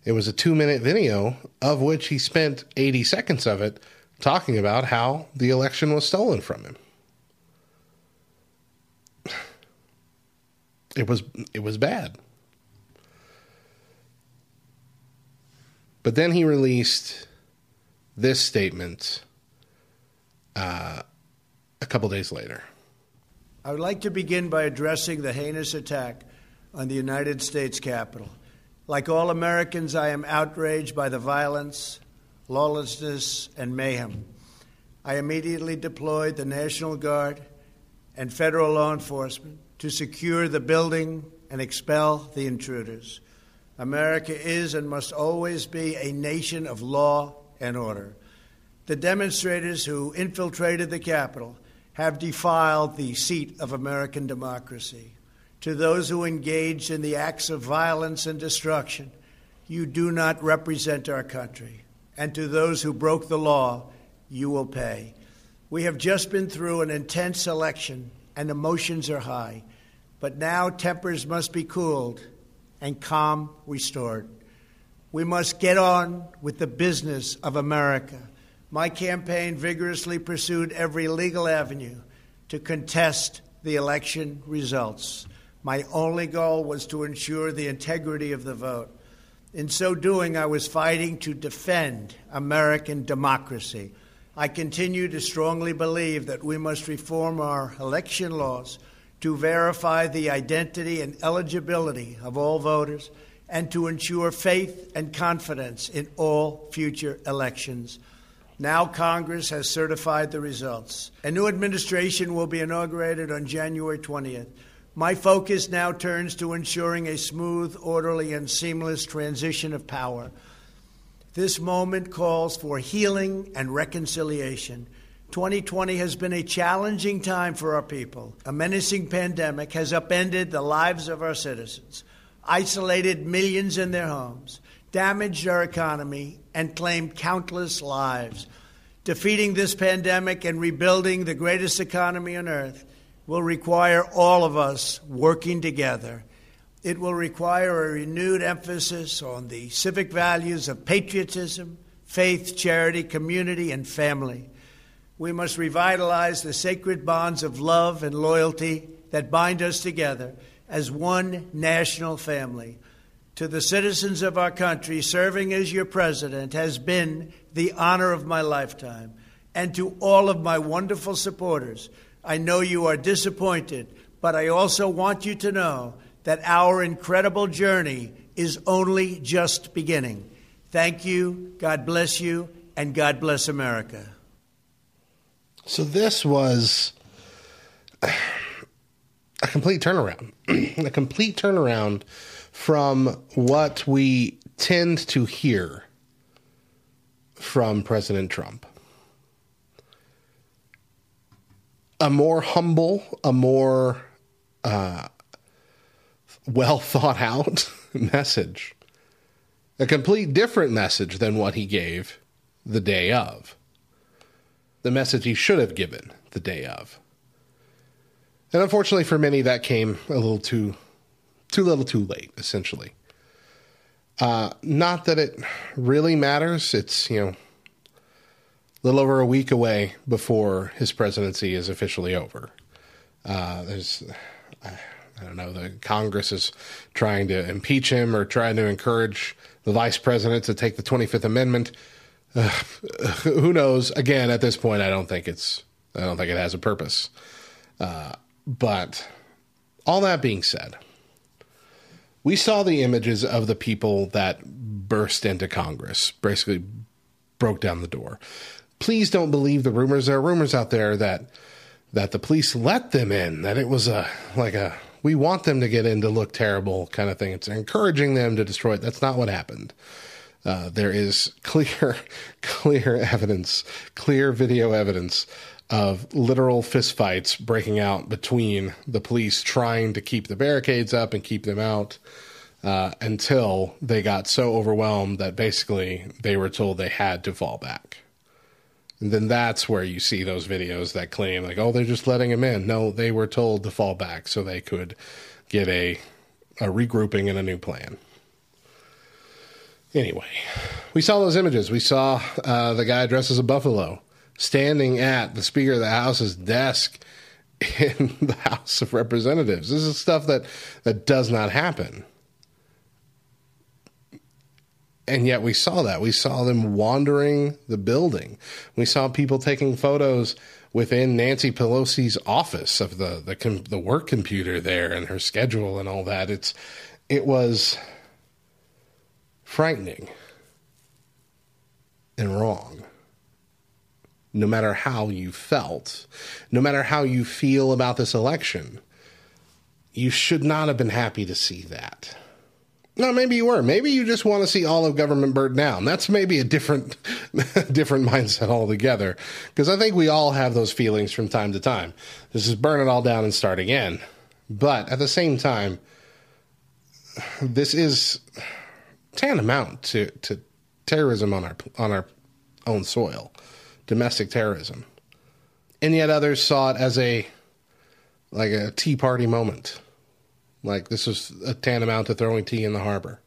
It was a two minute video of which he spent 80 seconds of it talking about how the election was stolen from him. It was it was bad. But then he released this statement uh, a couple days later. I would like to begin by addressing the heinous attack on the United States Capitol. Like all Americans, I am outraged by the violence, lawlessness, and mayhem. I immediately deployed the National Guard and federal law enforcement to secure the building and expel the intruders. America is and must always be a nation of law and order. The demonstrators who infiltrated the Capitol have defiled the seat of American democracy. To those who engaged in the acts of violence and destruction, you do not represent our country. And to those who broke the law, you will pay. We have just been through an intense election, and emotions are high. But now tempers must be cooled and calm restored. We must get on with the business of America. My campaign vigorously pursued every legal avenue to contest the election results. My only goal was to ensure the integrity of the vote. In so doing, I was fighting to defend American democracy. I continue to strongly believe that we must reform our election laws to verify the identity and eligibility of all voters and to ensure faith and confidence in all future elections. Now Congress has certified the results. A new administration will be inaugurated on January 20th. My focus now turns to ensuring a smooth, orderly, and seamless transition of power. This moment calls for healing and reconciliation. 2020 has been a challenging time for our people. A menacing pandemic has upended the lives of our citizens, isolated millions in their homes, damaged our economy, and claimed countless lives. Defeating this pandemic and rebuilding the greatest economy on earth will require all of us working together. It will require a renewed emphasis on the civic values of patriotism, faith, charity, community, and family. We must revitalize the sacred bonds of love and loyalty that bind us together as one national family. To the citizens of our country, serving as your president has been the honor of my lifetime. And to all of my wonderful supporters, I know you are disappointed, but I also want you to know that our incredible journey is only just beginning. Thank you, God bless you, and God bless America. So this was a complete turnaround. a complete turnaround from what we tend to hear from President Trump. A more humble, a more uh, well thought out message. A complete different message than what he gave the day of. The message he should have given the day of. And unfortunately for many, that came a little too, too little too late, essentially. Uh, not that it really matters. It's, you know, a little over a week away before his presidency is officially over. Uh, there's, I don't know, the Congress is trying to impeach him or trying to encourage the vice president to take the 25th Amendment. Who knows? Again, at this point, I don't think it's, I don't think it has a purpose. Uh, but all that being said, we saw the images of the people that burst into Congress, basically broke down the door. Please don't believe the rumors. There are rumors out there that that the police let them in, that it was a like a we want them to get in to look terrible kind of thing. It's encouraging them to destroy it. That's not what happened. Uh, there is clear, clear evidence, clear video evidence of literal fistfights breaking out between the police trying to keep the barricades up and keep them out uh, until they got so overwhelmed that basically they were told they had to fall back. And then that's where you see those videos that claim, like, oh, they're just letting them in. No, they were told to fall back so they could get a, a regrouping and a new plan. Anyway, we saw those images. We saw uh, the guy dressed as a buffalo standing at the Speaker of the House's desk in the House of Representatives. This is stuff that, that does not happen. And yet we saw that. We saw them wandering the building. We saw people taking photos within Nancy Pelosi's office of the the, com- the work computer there and her schedule and all that. It's it was frightening and wrong. No matter how you felt, no matter how you feel about this election, you should not have been happy to see that. No, maybe you were. Maybe you just want to see all of government burnt down. That's maybe a different, different mindset altogether. Because I think we all have those feelings from time to time. This is burn it all down and start again. But at the same time, this is tantamount to, to terrorism on our on our own soil, domestic terrorism. And yet others saw it as a like a Tea Party moment like this was a tantamount to throwing tea in the harbor.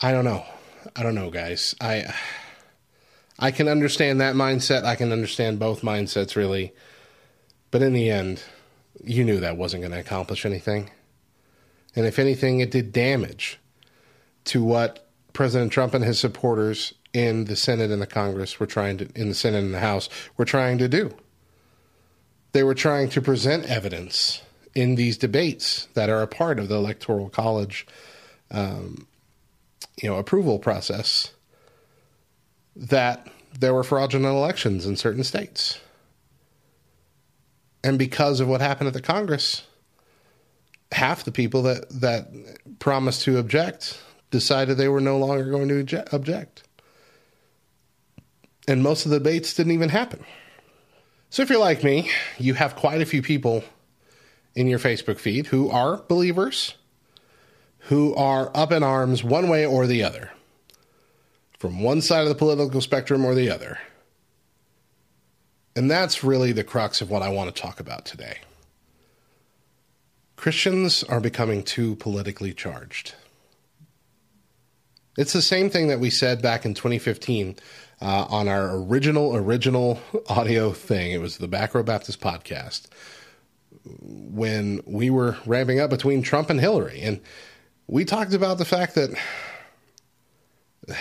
I don't know. I don't know, guys. I I can understand that mindset. I can understand both mindsets really. But in the end, you knew that wasn't going to accomplish anything. And if anything, it did damage to what President Trump and his supporters in the Senate and the Congress were trying to, in the Senate and the House, were trying to do. They were trying to present evidence in these debates that are a part of the electoral college, um, you know, approval process that there were fraudulent elections in certain states. And because of what happened at the Congress, half the people that, that promised to object decided they were no longer going to object. And most of the debates didn't even happen. So if you're like me, you have quite a few people in your Facebook feed who are believers, who are up in arms one way or the other, from one side of the political spectrum or the other. And that's really the crux of what I want to talk about today. Christians are becoming too politically charged. It's the same thing that we said back in 2015 uh, on our original, original audio thing. It was the Back Row Baptist podcast when we were ramping up between Trump and Hillary. And we talked about the fact that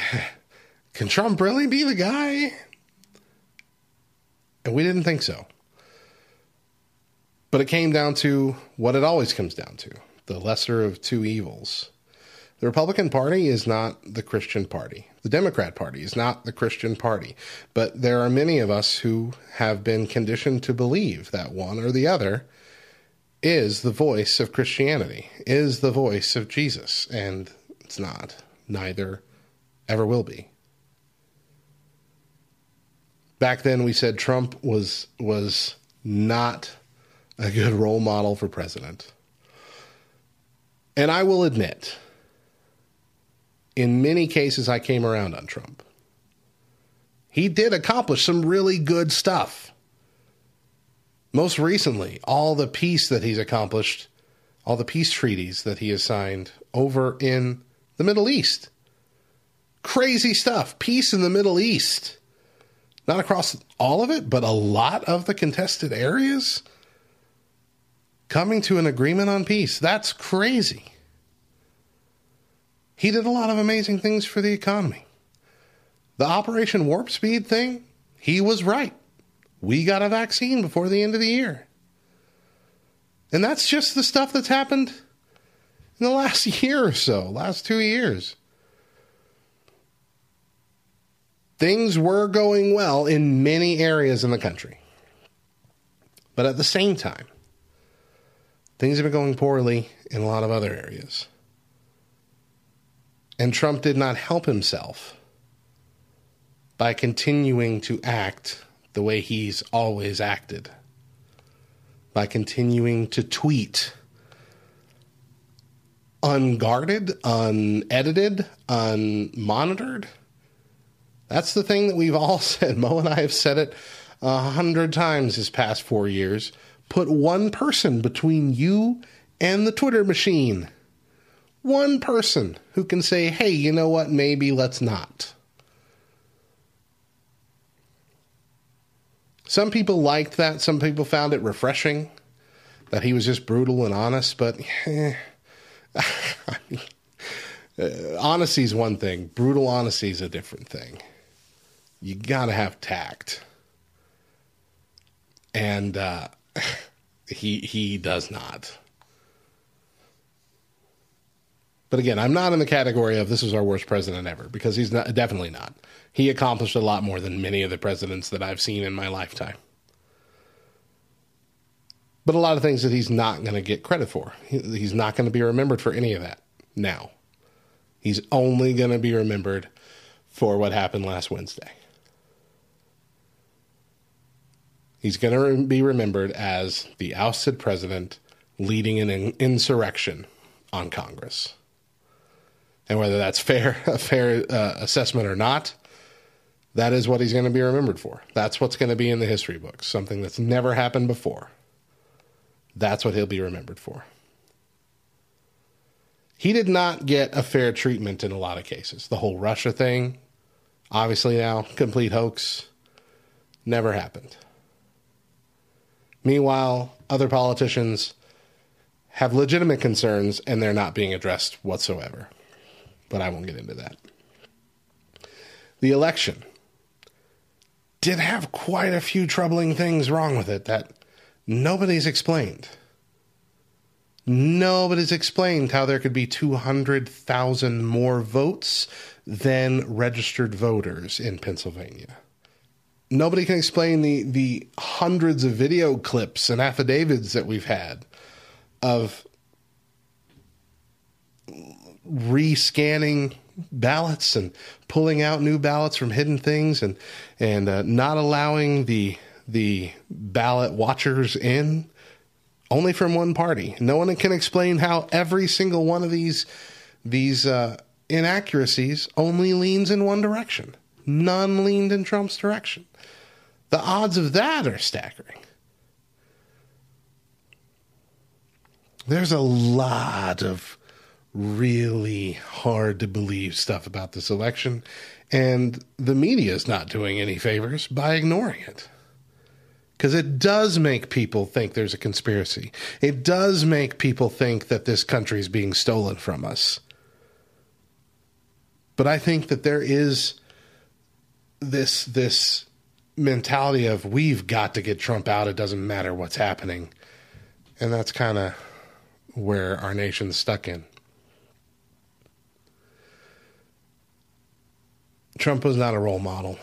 can Trump really be the guy? And we didn't think so. But it came down to what it always comes down to the lesser of two evils. The Republican Party is not the Christian Party. The Democrat Party is not the Christian Party. But there are many of us who have been conditioned to believe that one or the other is the voice of Christianity, is the voice of Jesus, and it's not. Neither ever will be. Back then we said Trump was was not a good role model for president. And I will admit, in many cases I came around on Trump. He did accomplish some really good stuff Most recently, all the peace that he's accomplished, all the peace treaties that he has signed over in the Middle East. Crazy stuff. Peace in the Middle East. Not across all of it, but a lot of the contested areas coming to an agreement on peace. That's crazy. He did a lot of amazing things for the economy. The Operation Warp Speed thing, he was right. We got a vaccine before the end of the year. And that's just the stuff that's happened in the last year or so, last two years. Things were going well in many areas in the country. But at the same time, things have been going poorly in a lot of other areas. And Trump did not help himself by continuing to act the way he's always acted, by continuing to tweet unguarded, unedited, unmonitored. That's the thing that we've all said. Mo and I have said it a hundred times this past four years. Put one person between you and the Twitter machine. One person who can say, hey, you know what? Maybe let's not. Some people liked that. Some people found it refreshing that he was just brutal and honest. But eh, uh, honesty is one thing, brutal honesty is a different thing. You got to have tact. And uh, he he does not. But again, I'm not in the category of this is our worst president ever because he's not definitely not. He accomplished a lot more than many of the presidents that I've seen in my lifetime. But a lot of things that he's not going to get credit for. He's not going to be remembered for any of that now. He's only going to be remembered for what happened last Wednesday. He's going to be remembered as the ousted president leading an insurrection on Congress. And whether that's fair, a fair uh, assessment or not, that is what he's going to be remembered for. That's what's going to be in the history books, something that's never happened before. That's what he'll be remembered for. He did not get a fair treatment in a lot of cases. The whole Russia thing, obviously now, complete hoax, never happened. Meanwhile, other politicians have legitimate concerns and they're not being addressed whatsoever. But I won't get into that. The election did have quite a few troubling things wrong with it that nobody's explained. Nobody's explained how there could be 200,000 more votes than registered voters in Pennsylvania. Nobody can explain the, the hundreds of video clips and affidavits that we've had of rescanning ballots and pulling out new ballots from hidden things and and uh, not allowing the the ballot watchers in only from one party. No one can explain how every single one of these these uh, inaccuracies only leans in one direction. None leaned in Trump's direction. The odds of that are staggering. There's a lot of really hard to believe stuff about this election, and the media is not doing any favors by ignoring it. Because it does make people think there's a conspiracy. It does make people think that this country is being stolen from us. But I think that there is this this mentality of we've got to get Trump out. It doesn't matter what's happening, and that's kind of where our nation's stuck in. Trump was not a role model.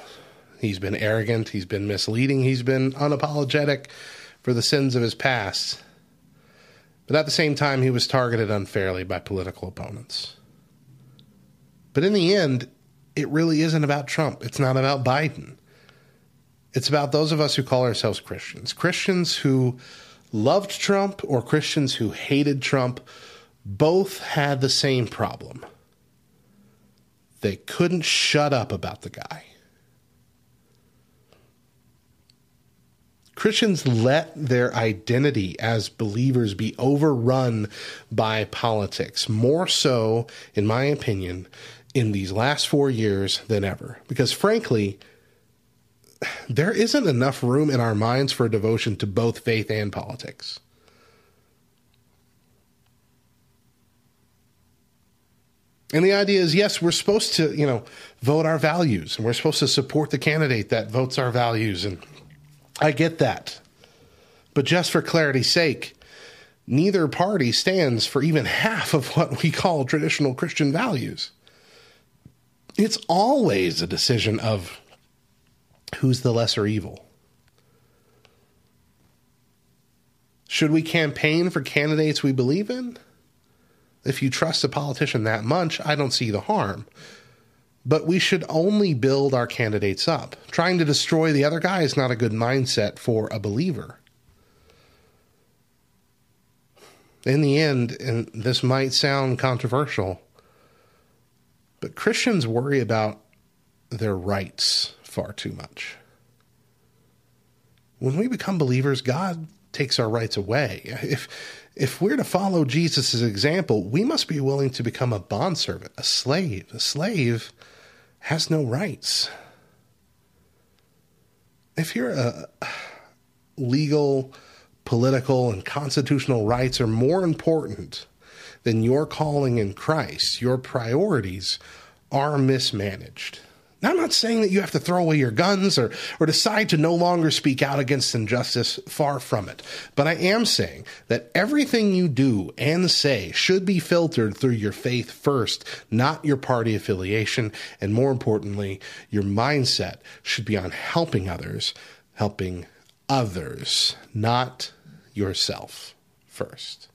He's been arrogant, he's been misleading, he's been unapologetic for the sins of his past. But at the same time, he was targeted unfairly by political opponents. But in the end, it really isn't about Trump. It's not about Biden. It's about those of us who call ourselves Christians. Christians who loved Trump or Christians who hated Trump both had the same problem. They couldn't shut up about the guy. Christians let their identity as believers be overrun by politics, more so, in my opinion, in these last four years than ever. Because frankly, there isn't enough room in our minds for devotion to both faith and politics. And the idea is yes, we're supposed to, you know, vote our values and we're supposed to support the candidate that votes our values. And I get that. But just for clarity's sake, neither party stands for even half of what we call traditional Christian values. It's always a decision of who's the lesser evil. Should we campaign for candidates we believe in? If you trust a politician that much, I don't see the harm. But we should only build our candidates up. Trying to destroy the other guy is not a good mindset for a believer. In the end, and this might sound controversial, but Christians worry about their rights far too much. When we become believers, God takes our rights away. If if we're to follow Jesus' example, we must be willing to become a bondservant, a slave. A slave has no rights. If your legal, political, and constitutional rights are more important than your calling in Christ, your priorities are mismanaged. Now, I'm not saying that you have to throw away your guns or, or decide to no longer speak out against injustice, far from it. But I am saying that everything you do and say should be filtered through your faith first, not your party affiliation. And more importantly, your mindset should be on helping others, helping others, not yourself first.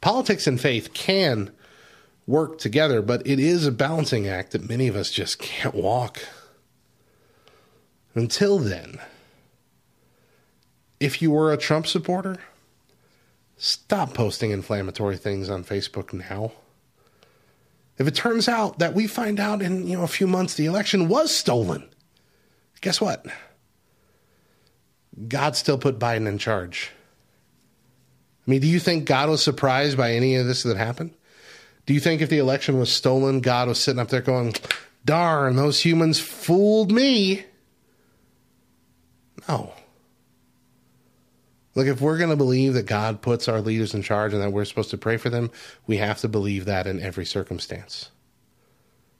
Politics and faith can work together, but it is a balancing act that many of us just can't walk. Until then, if you were a Trump supporter, stop posting inflammatory things on Facebook now. If it turns out that we find out in you know a few months the election was stolen, guess what? God still put Biden in charge. I mean, do you think God was surprised by any of this that happened? Do you think if the election was stolen, God was sitting up there going, darn, those humans fooled me? No. Look, if we're going to believe that God puts our leaders in charge and that we're supposed to pray for them, we have to believe that in every circumstance.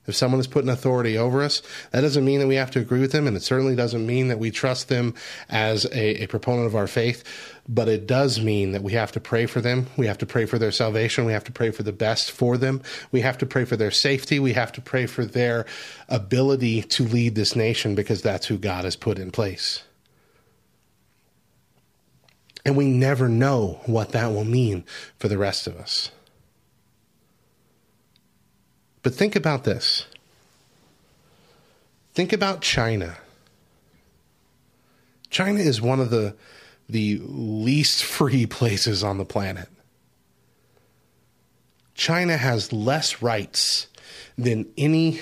If someone is put in authority over us, that doesn't mean that we have to agree with them, and it certainly doesn't mean that we trust them as a, a, proponent of our faith, but it does mean that we have to pray for them. We have to pray for their salvation. We have to pray for the best for them. We have to pray for their safety. We have to pray for their ability to lead this nation because that's who God has put in place. And we never know what that will mean for the rest of us. But think about this. Think about China. China is one of the the least free places on the planet. China has less rights than any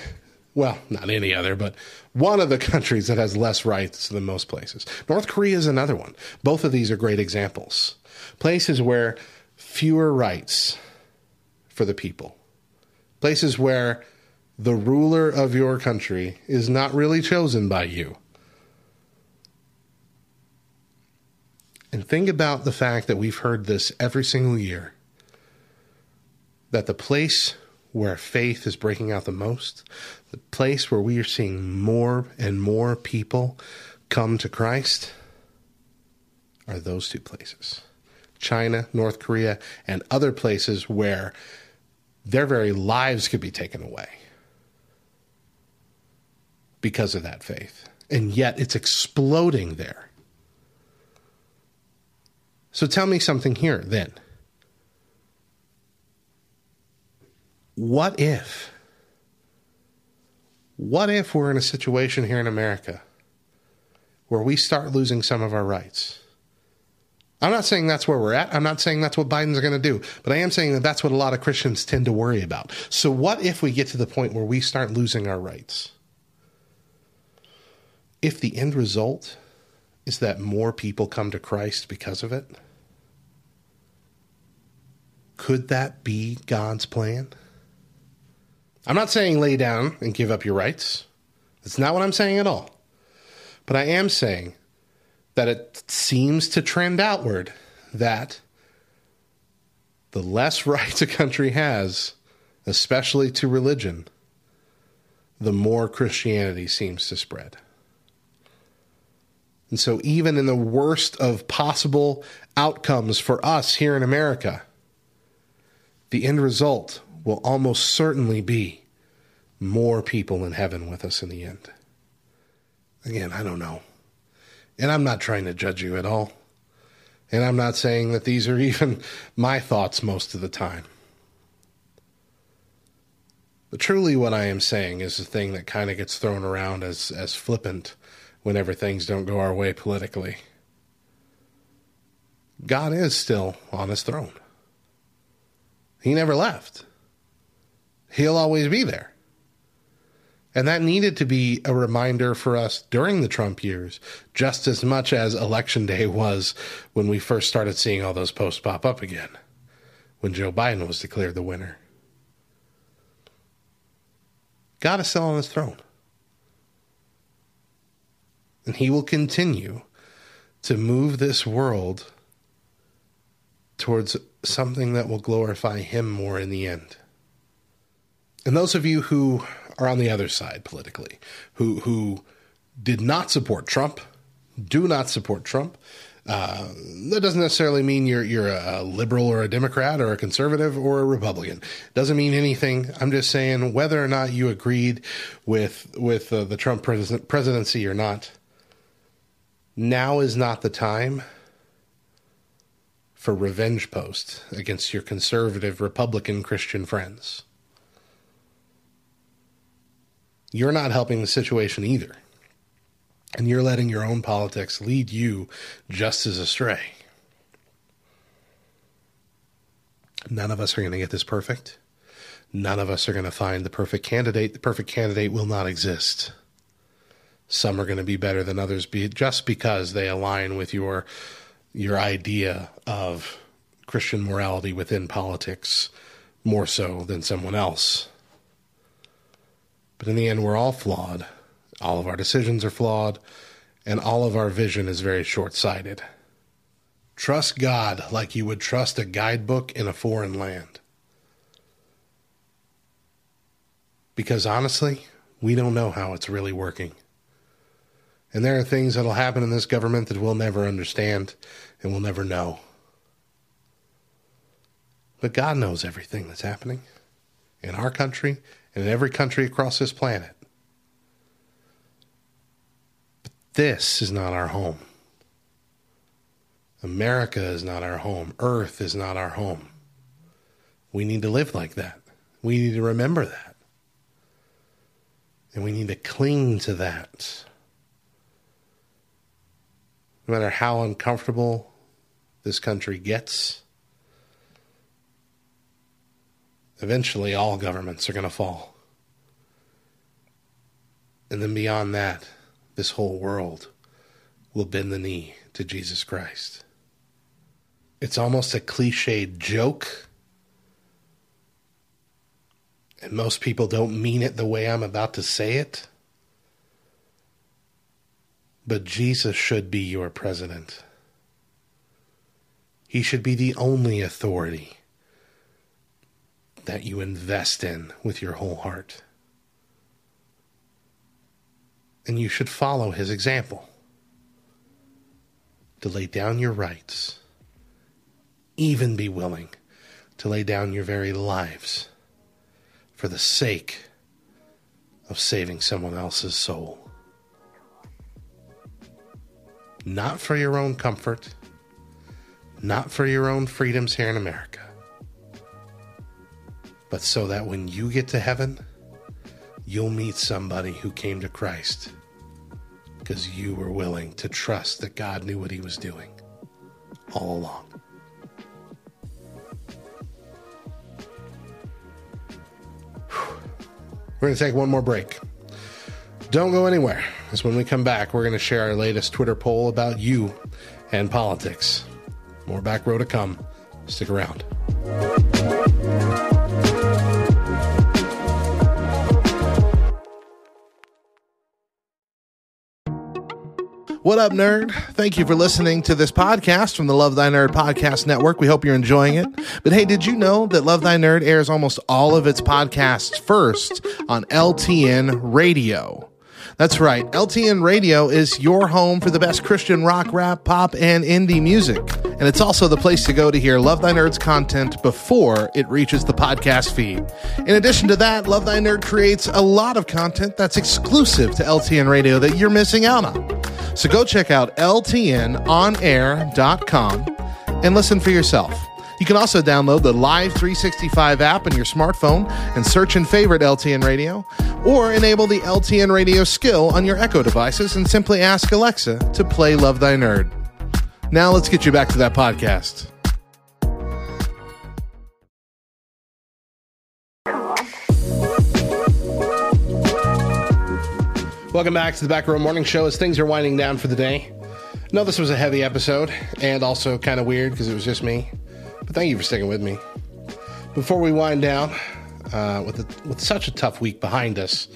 well, not any other, but one of the countries that has less rights than most places. North Korea is another one. Both of these are great examples. Places where fewer rights for the people places where the ruler of your country is not really chosen by you. And think about the fact that we've heard this every single year that the place where faith is breaking out the most, the place where we are seeing more and more people come to Christ, are those two places China, North Korea, and other places where their very lives could be taken away because of that faith. And yet it's exploding there. So tell me something here then. What if? What if we're in a situation here in America where we start losing some of our rights? I'm not saying that's where we're at. I'm not saying that's what Biden's going to do, but I am saying that that's what a lot of Christians tend to worry about. So, what if we get to the point where we start losing our rights? If the end result is that more people come to Christ because of it? Could that be God's plan? I'm not saying lay down and give up your rights. That's not what I'm saying at all. But I am saying that it seems to trend outward that the less rights a country has, especially to religion, the more Christianity seems to spread. And so, even in the worst of possible outcomes for us here in America, the end result will almost certainly be more people in heaven with us in the end. Again, I don't know. And I'm not trying to judge you at all. And I'm not saying that these are even my thoughts most of the time. But truly, what I am saying is the thing that kind of gets thrown around as, as flippant whenever things don't go our way politically. God is still on his throne. He never left. He'll always be there. And that needed to be a reminder for us during the Trump years, just as much as election day was when we first started seeing all those posts pop up again, when Joe Biden was declared the winner. God is still on his throne. And he will continue to move this world towards something that will glorify him more in the end. And those of you who are on the other side politically, who who did not support Trump, do not support Trump. Uh, that doesn't necessarily mean you're you're a liberal or a Democrat or a conservative or a Republican. Doesn't mean anything. I'm just saying whether or not you agreed with with uh, the Trump pres- presidency or not. Now is not the time for revenge posts against your conservative Republican Christian friends. You're not helping the situation either. And you're letting your own politics lead you just as astray. None of us are going to get this perfect. None of us are going to find the perfect candidate. The perfect candidate will not exist. Some are going to be better than others be just because they align with your your idea of Christian morality within politics more so than someone else. But in the end, we're all flawed. All of our decisions are flawed, and all of our vision is very short sighted. Trust God like you would trust a guidebook in a foreign land. Because honestly, we don't know how it's really working. And there are things that'll happen in this government that we'll never understand and we'll never know. But God knows everything that's happening in our country and in every country across this planet. But this is not our home. America is not our home. Earth is not our home. We need to live like that. We need to remember that. And we need to cling to that. No matter how uncomfortable this country gets, eventually all governments are going to fall. And then beyond that, this whole world will bend the knee to Jesus Christ. It's almost a cliched joke. And most people don't mean it the way I'm about to say it. But Jesus should be your president. He should be the only authority that you invest in with your whole heart. And you should follow his example. To lay down your rights, even be willing to lay down your very lives for the sake of saving someone else's soul. Not for your own comfort, not for your own freedoms here in America, but so that when you get to heaven, you'll meet somebody who came to Christ because you were willing to trust that God knew what he was doing all along. We're going to take one more break. Don't go anywhere, because when we come back, we're going to share our latest Twitter poll about you and politics. More back row to come. Stick around. What up, nerd? Thank you for listening to this podcast from the Love Thy Nerd Podcast Network. We hope you're enjoying it. But hey, did you know that Love Thy Nerd airs almost all of its podcasts first on LTN Radio? That's right. LTN Radio is your home for the best Christian rock, rap, pop, and indie music. And it's also the place to go to hear Love Thy Nerd's content before it reaches the podcast feed. In addition to that, Love Thy Nerd creates a lot of content that's exclusive to LTN Radio that you're missing out on. So go check out ltnonair.com and listen for yourself. You can also download the Live 365 app on your smartphone and search and favorite LTN Radio, or enable the LTN Radio skill on your Echo devices and simply ask Alexa to play Love Thy Nerd. Now let's get you back to that podcast. Welcome back to the Back Row Morning Show as things are winding down for the day. No, this was a heavy episode and also kind of weird because it was just me. But thank you for sticking with me. Before we wind down, uh, with, a, with such a tough week behind us,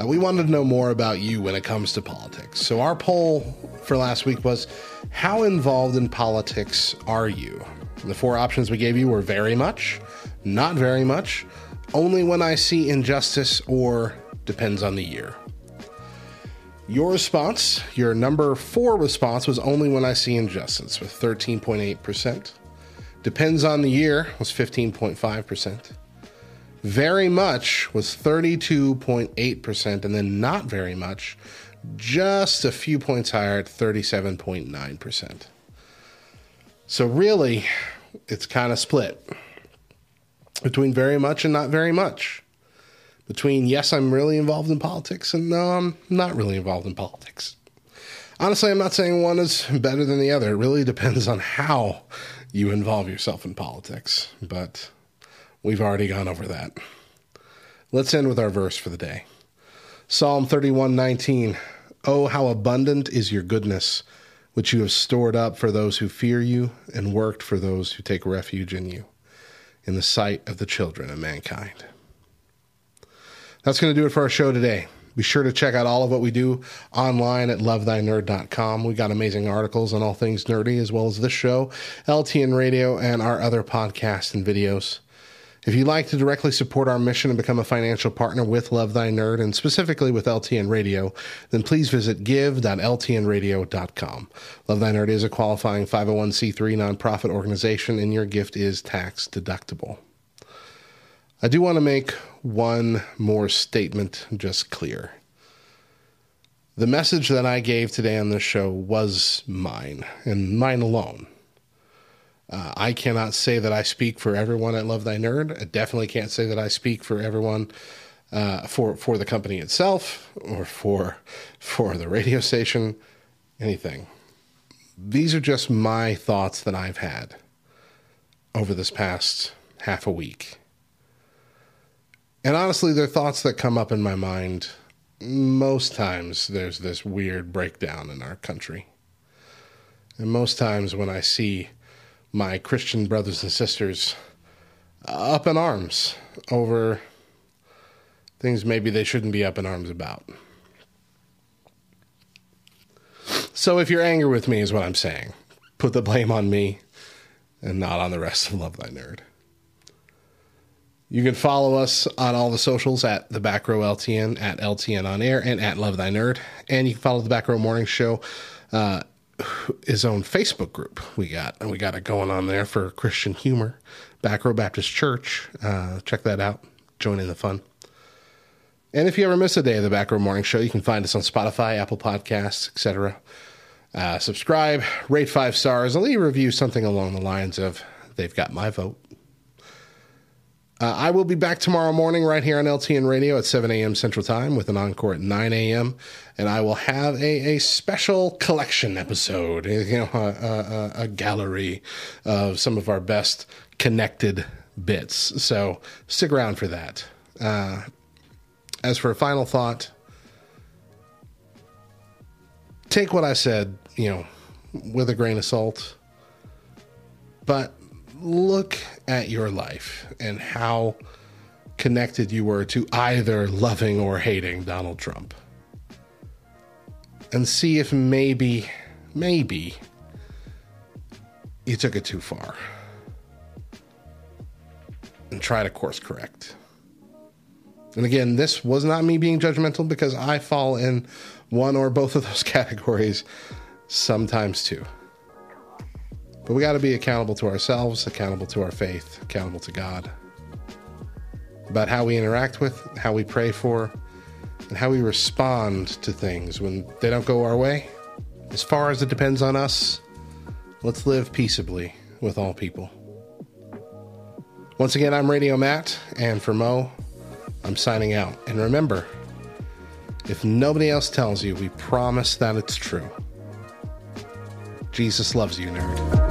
uh, we wanted to know more about you when it comes to politics. So, our poll for last week was How involved in politics are you? The four options we gave you were very much, not very much, only when I see injustice, or depends on the year. Your response, your number four response, was only when I see injustice with 13.8%. Depends on the year was 15.5%. Very much was 32.8%. And then not very much, just a few points higher at 37.9%. So really, it's kind of split between very much and not very much between yes, I'm really involved in politics and no, I'm not really involved in politics. Honestly, I'm not saying one is better than the other. It really depends on how you involve yourself in politics, but we've already gone over that. Let's end with our verse for the day. Psalm 31:19. Oh, how abundant is your goodness, which you have stored up for those who fear you and worked for those who take refuge in you, in the sight of the children of mankind. That's going to do it for our show today. Be sure to check out all of what we do online at lovethynerd.com. We got amazing articles on all things nerdy, as well as this show, LTN Radio, and our other podcasts and videos. If you'd like to directly support our mission and become a financial partner with Love Thy Nerd, and specifically with LTN Radio, then please visit give.ltnradio.com. Love Thy Nerd is a qualifying 501c3 nonprofit organization, and your gift is tax deductible. I do want to make one more statement just clear. The message that I gave today on this show was mine and mine alone. Uh, I cannot say that I speak for everyone at Love Thy Nerd. I definitely can't say that I speak for everyone uh, for for the company itself or for for the radio station, anything. These are just my thoughts that I've had over this past half a week. And honestly, they're thoughts that come up in my mind. Most times, there's this weird breakdown in our country. And most times, when I see my Christian brothers and sisters up in arms over things maybe they shouldn't be up in arms about. So, if you're angry with me, is what I'm saying, put the blame on me and not on the rest of Love Thy Nerd. You can follow us on all the socials at the Back Row LTN, at LTN on air, and at Love Thy Nerd. And you can follow the Back Row Morning Show, uh, his own Facebook group. We got And we got it going on there for Christian humor. Back Row Baptist Church. Uh, check that out. Join in the fun. And if you ever miss a day of the Back Row Morning Show, you can find us on Spotify, Apple Podcasts, etc. Uh, subscribe, rate five stars, and leave a review something along the lines of "They've got my vote." Uh, I will be back tomorrow morning right here on LTN Radio at 7 a.m. Central Time with an encore at 9 a.m. And I will have a, a special collection episode, you know, a, a, a gallery of some of our best connected bits. So stick around for that. Uh, as for a final thought, take what I said, you know, with a grain of salt. But look at your life and how connected you were to either loving or hating Donald Trump. And see if maybe, maybe you took it too far. And try to course correct. And again, this was not me being judgmental because I fall in one or both of those categories sometimes too. But we got to be accountable to ourselves, accountable to our faith, accountable to God. About how we interact with, how we pray for, and how we respond to things when they don't go our way. As far as it depends on us, let's live peaceably with all people. Once again, I'm Radio Matt, and for Mo, I'm signing out. And remember, if nobody else tells you, we promise that it's true. Jesus loves you, nerd.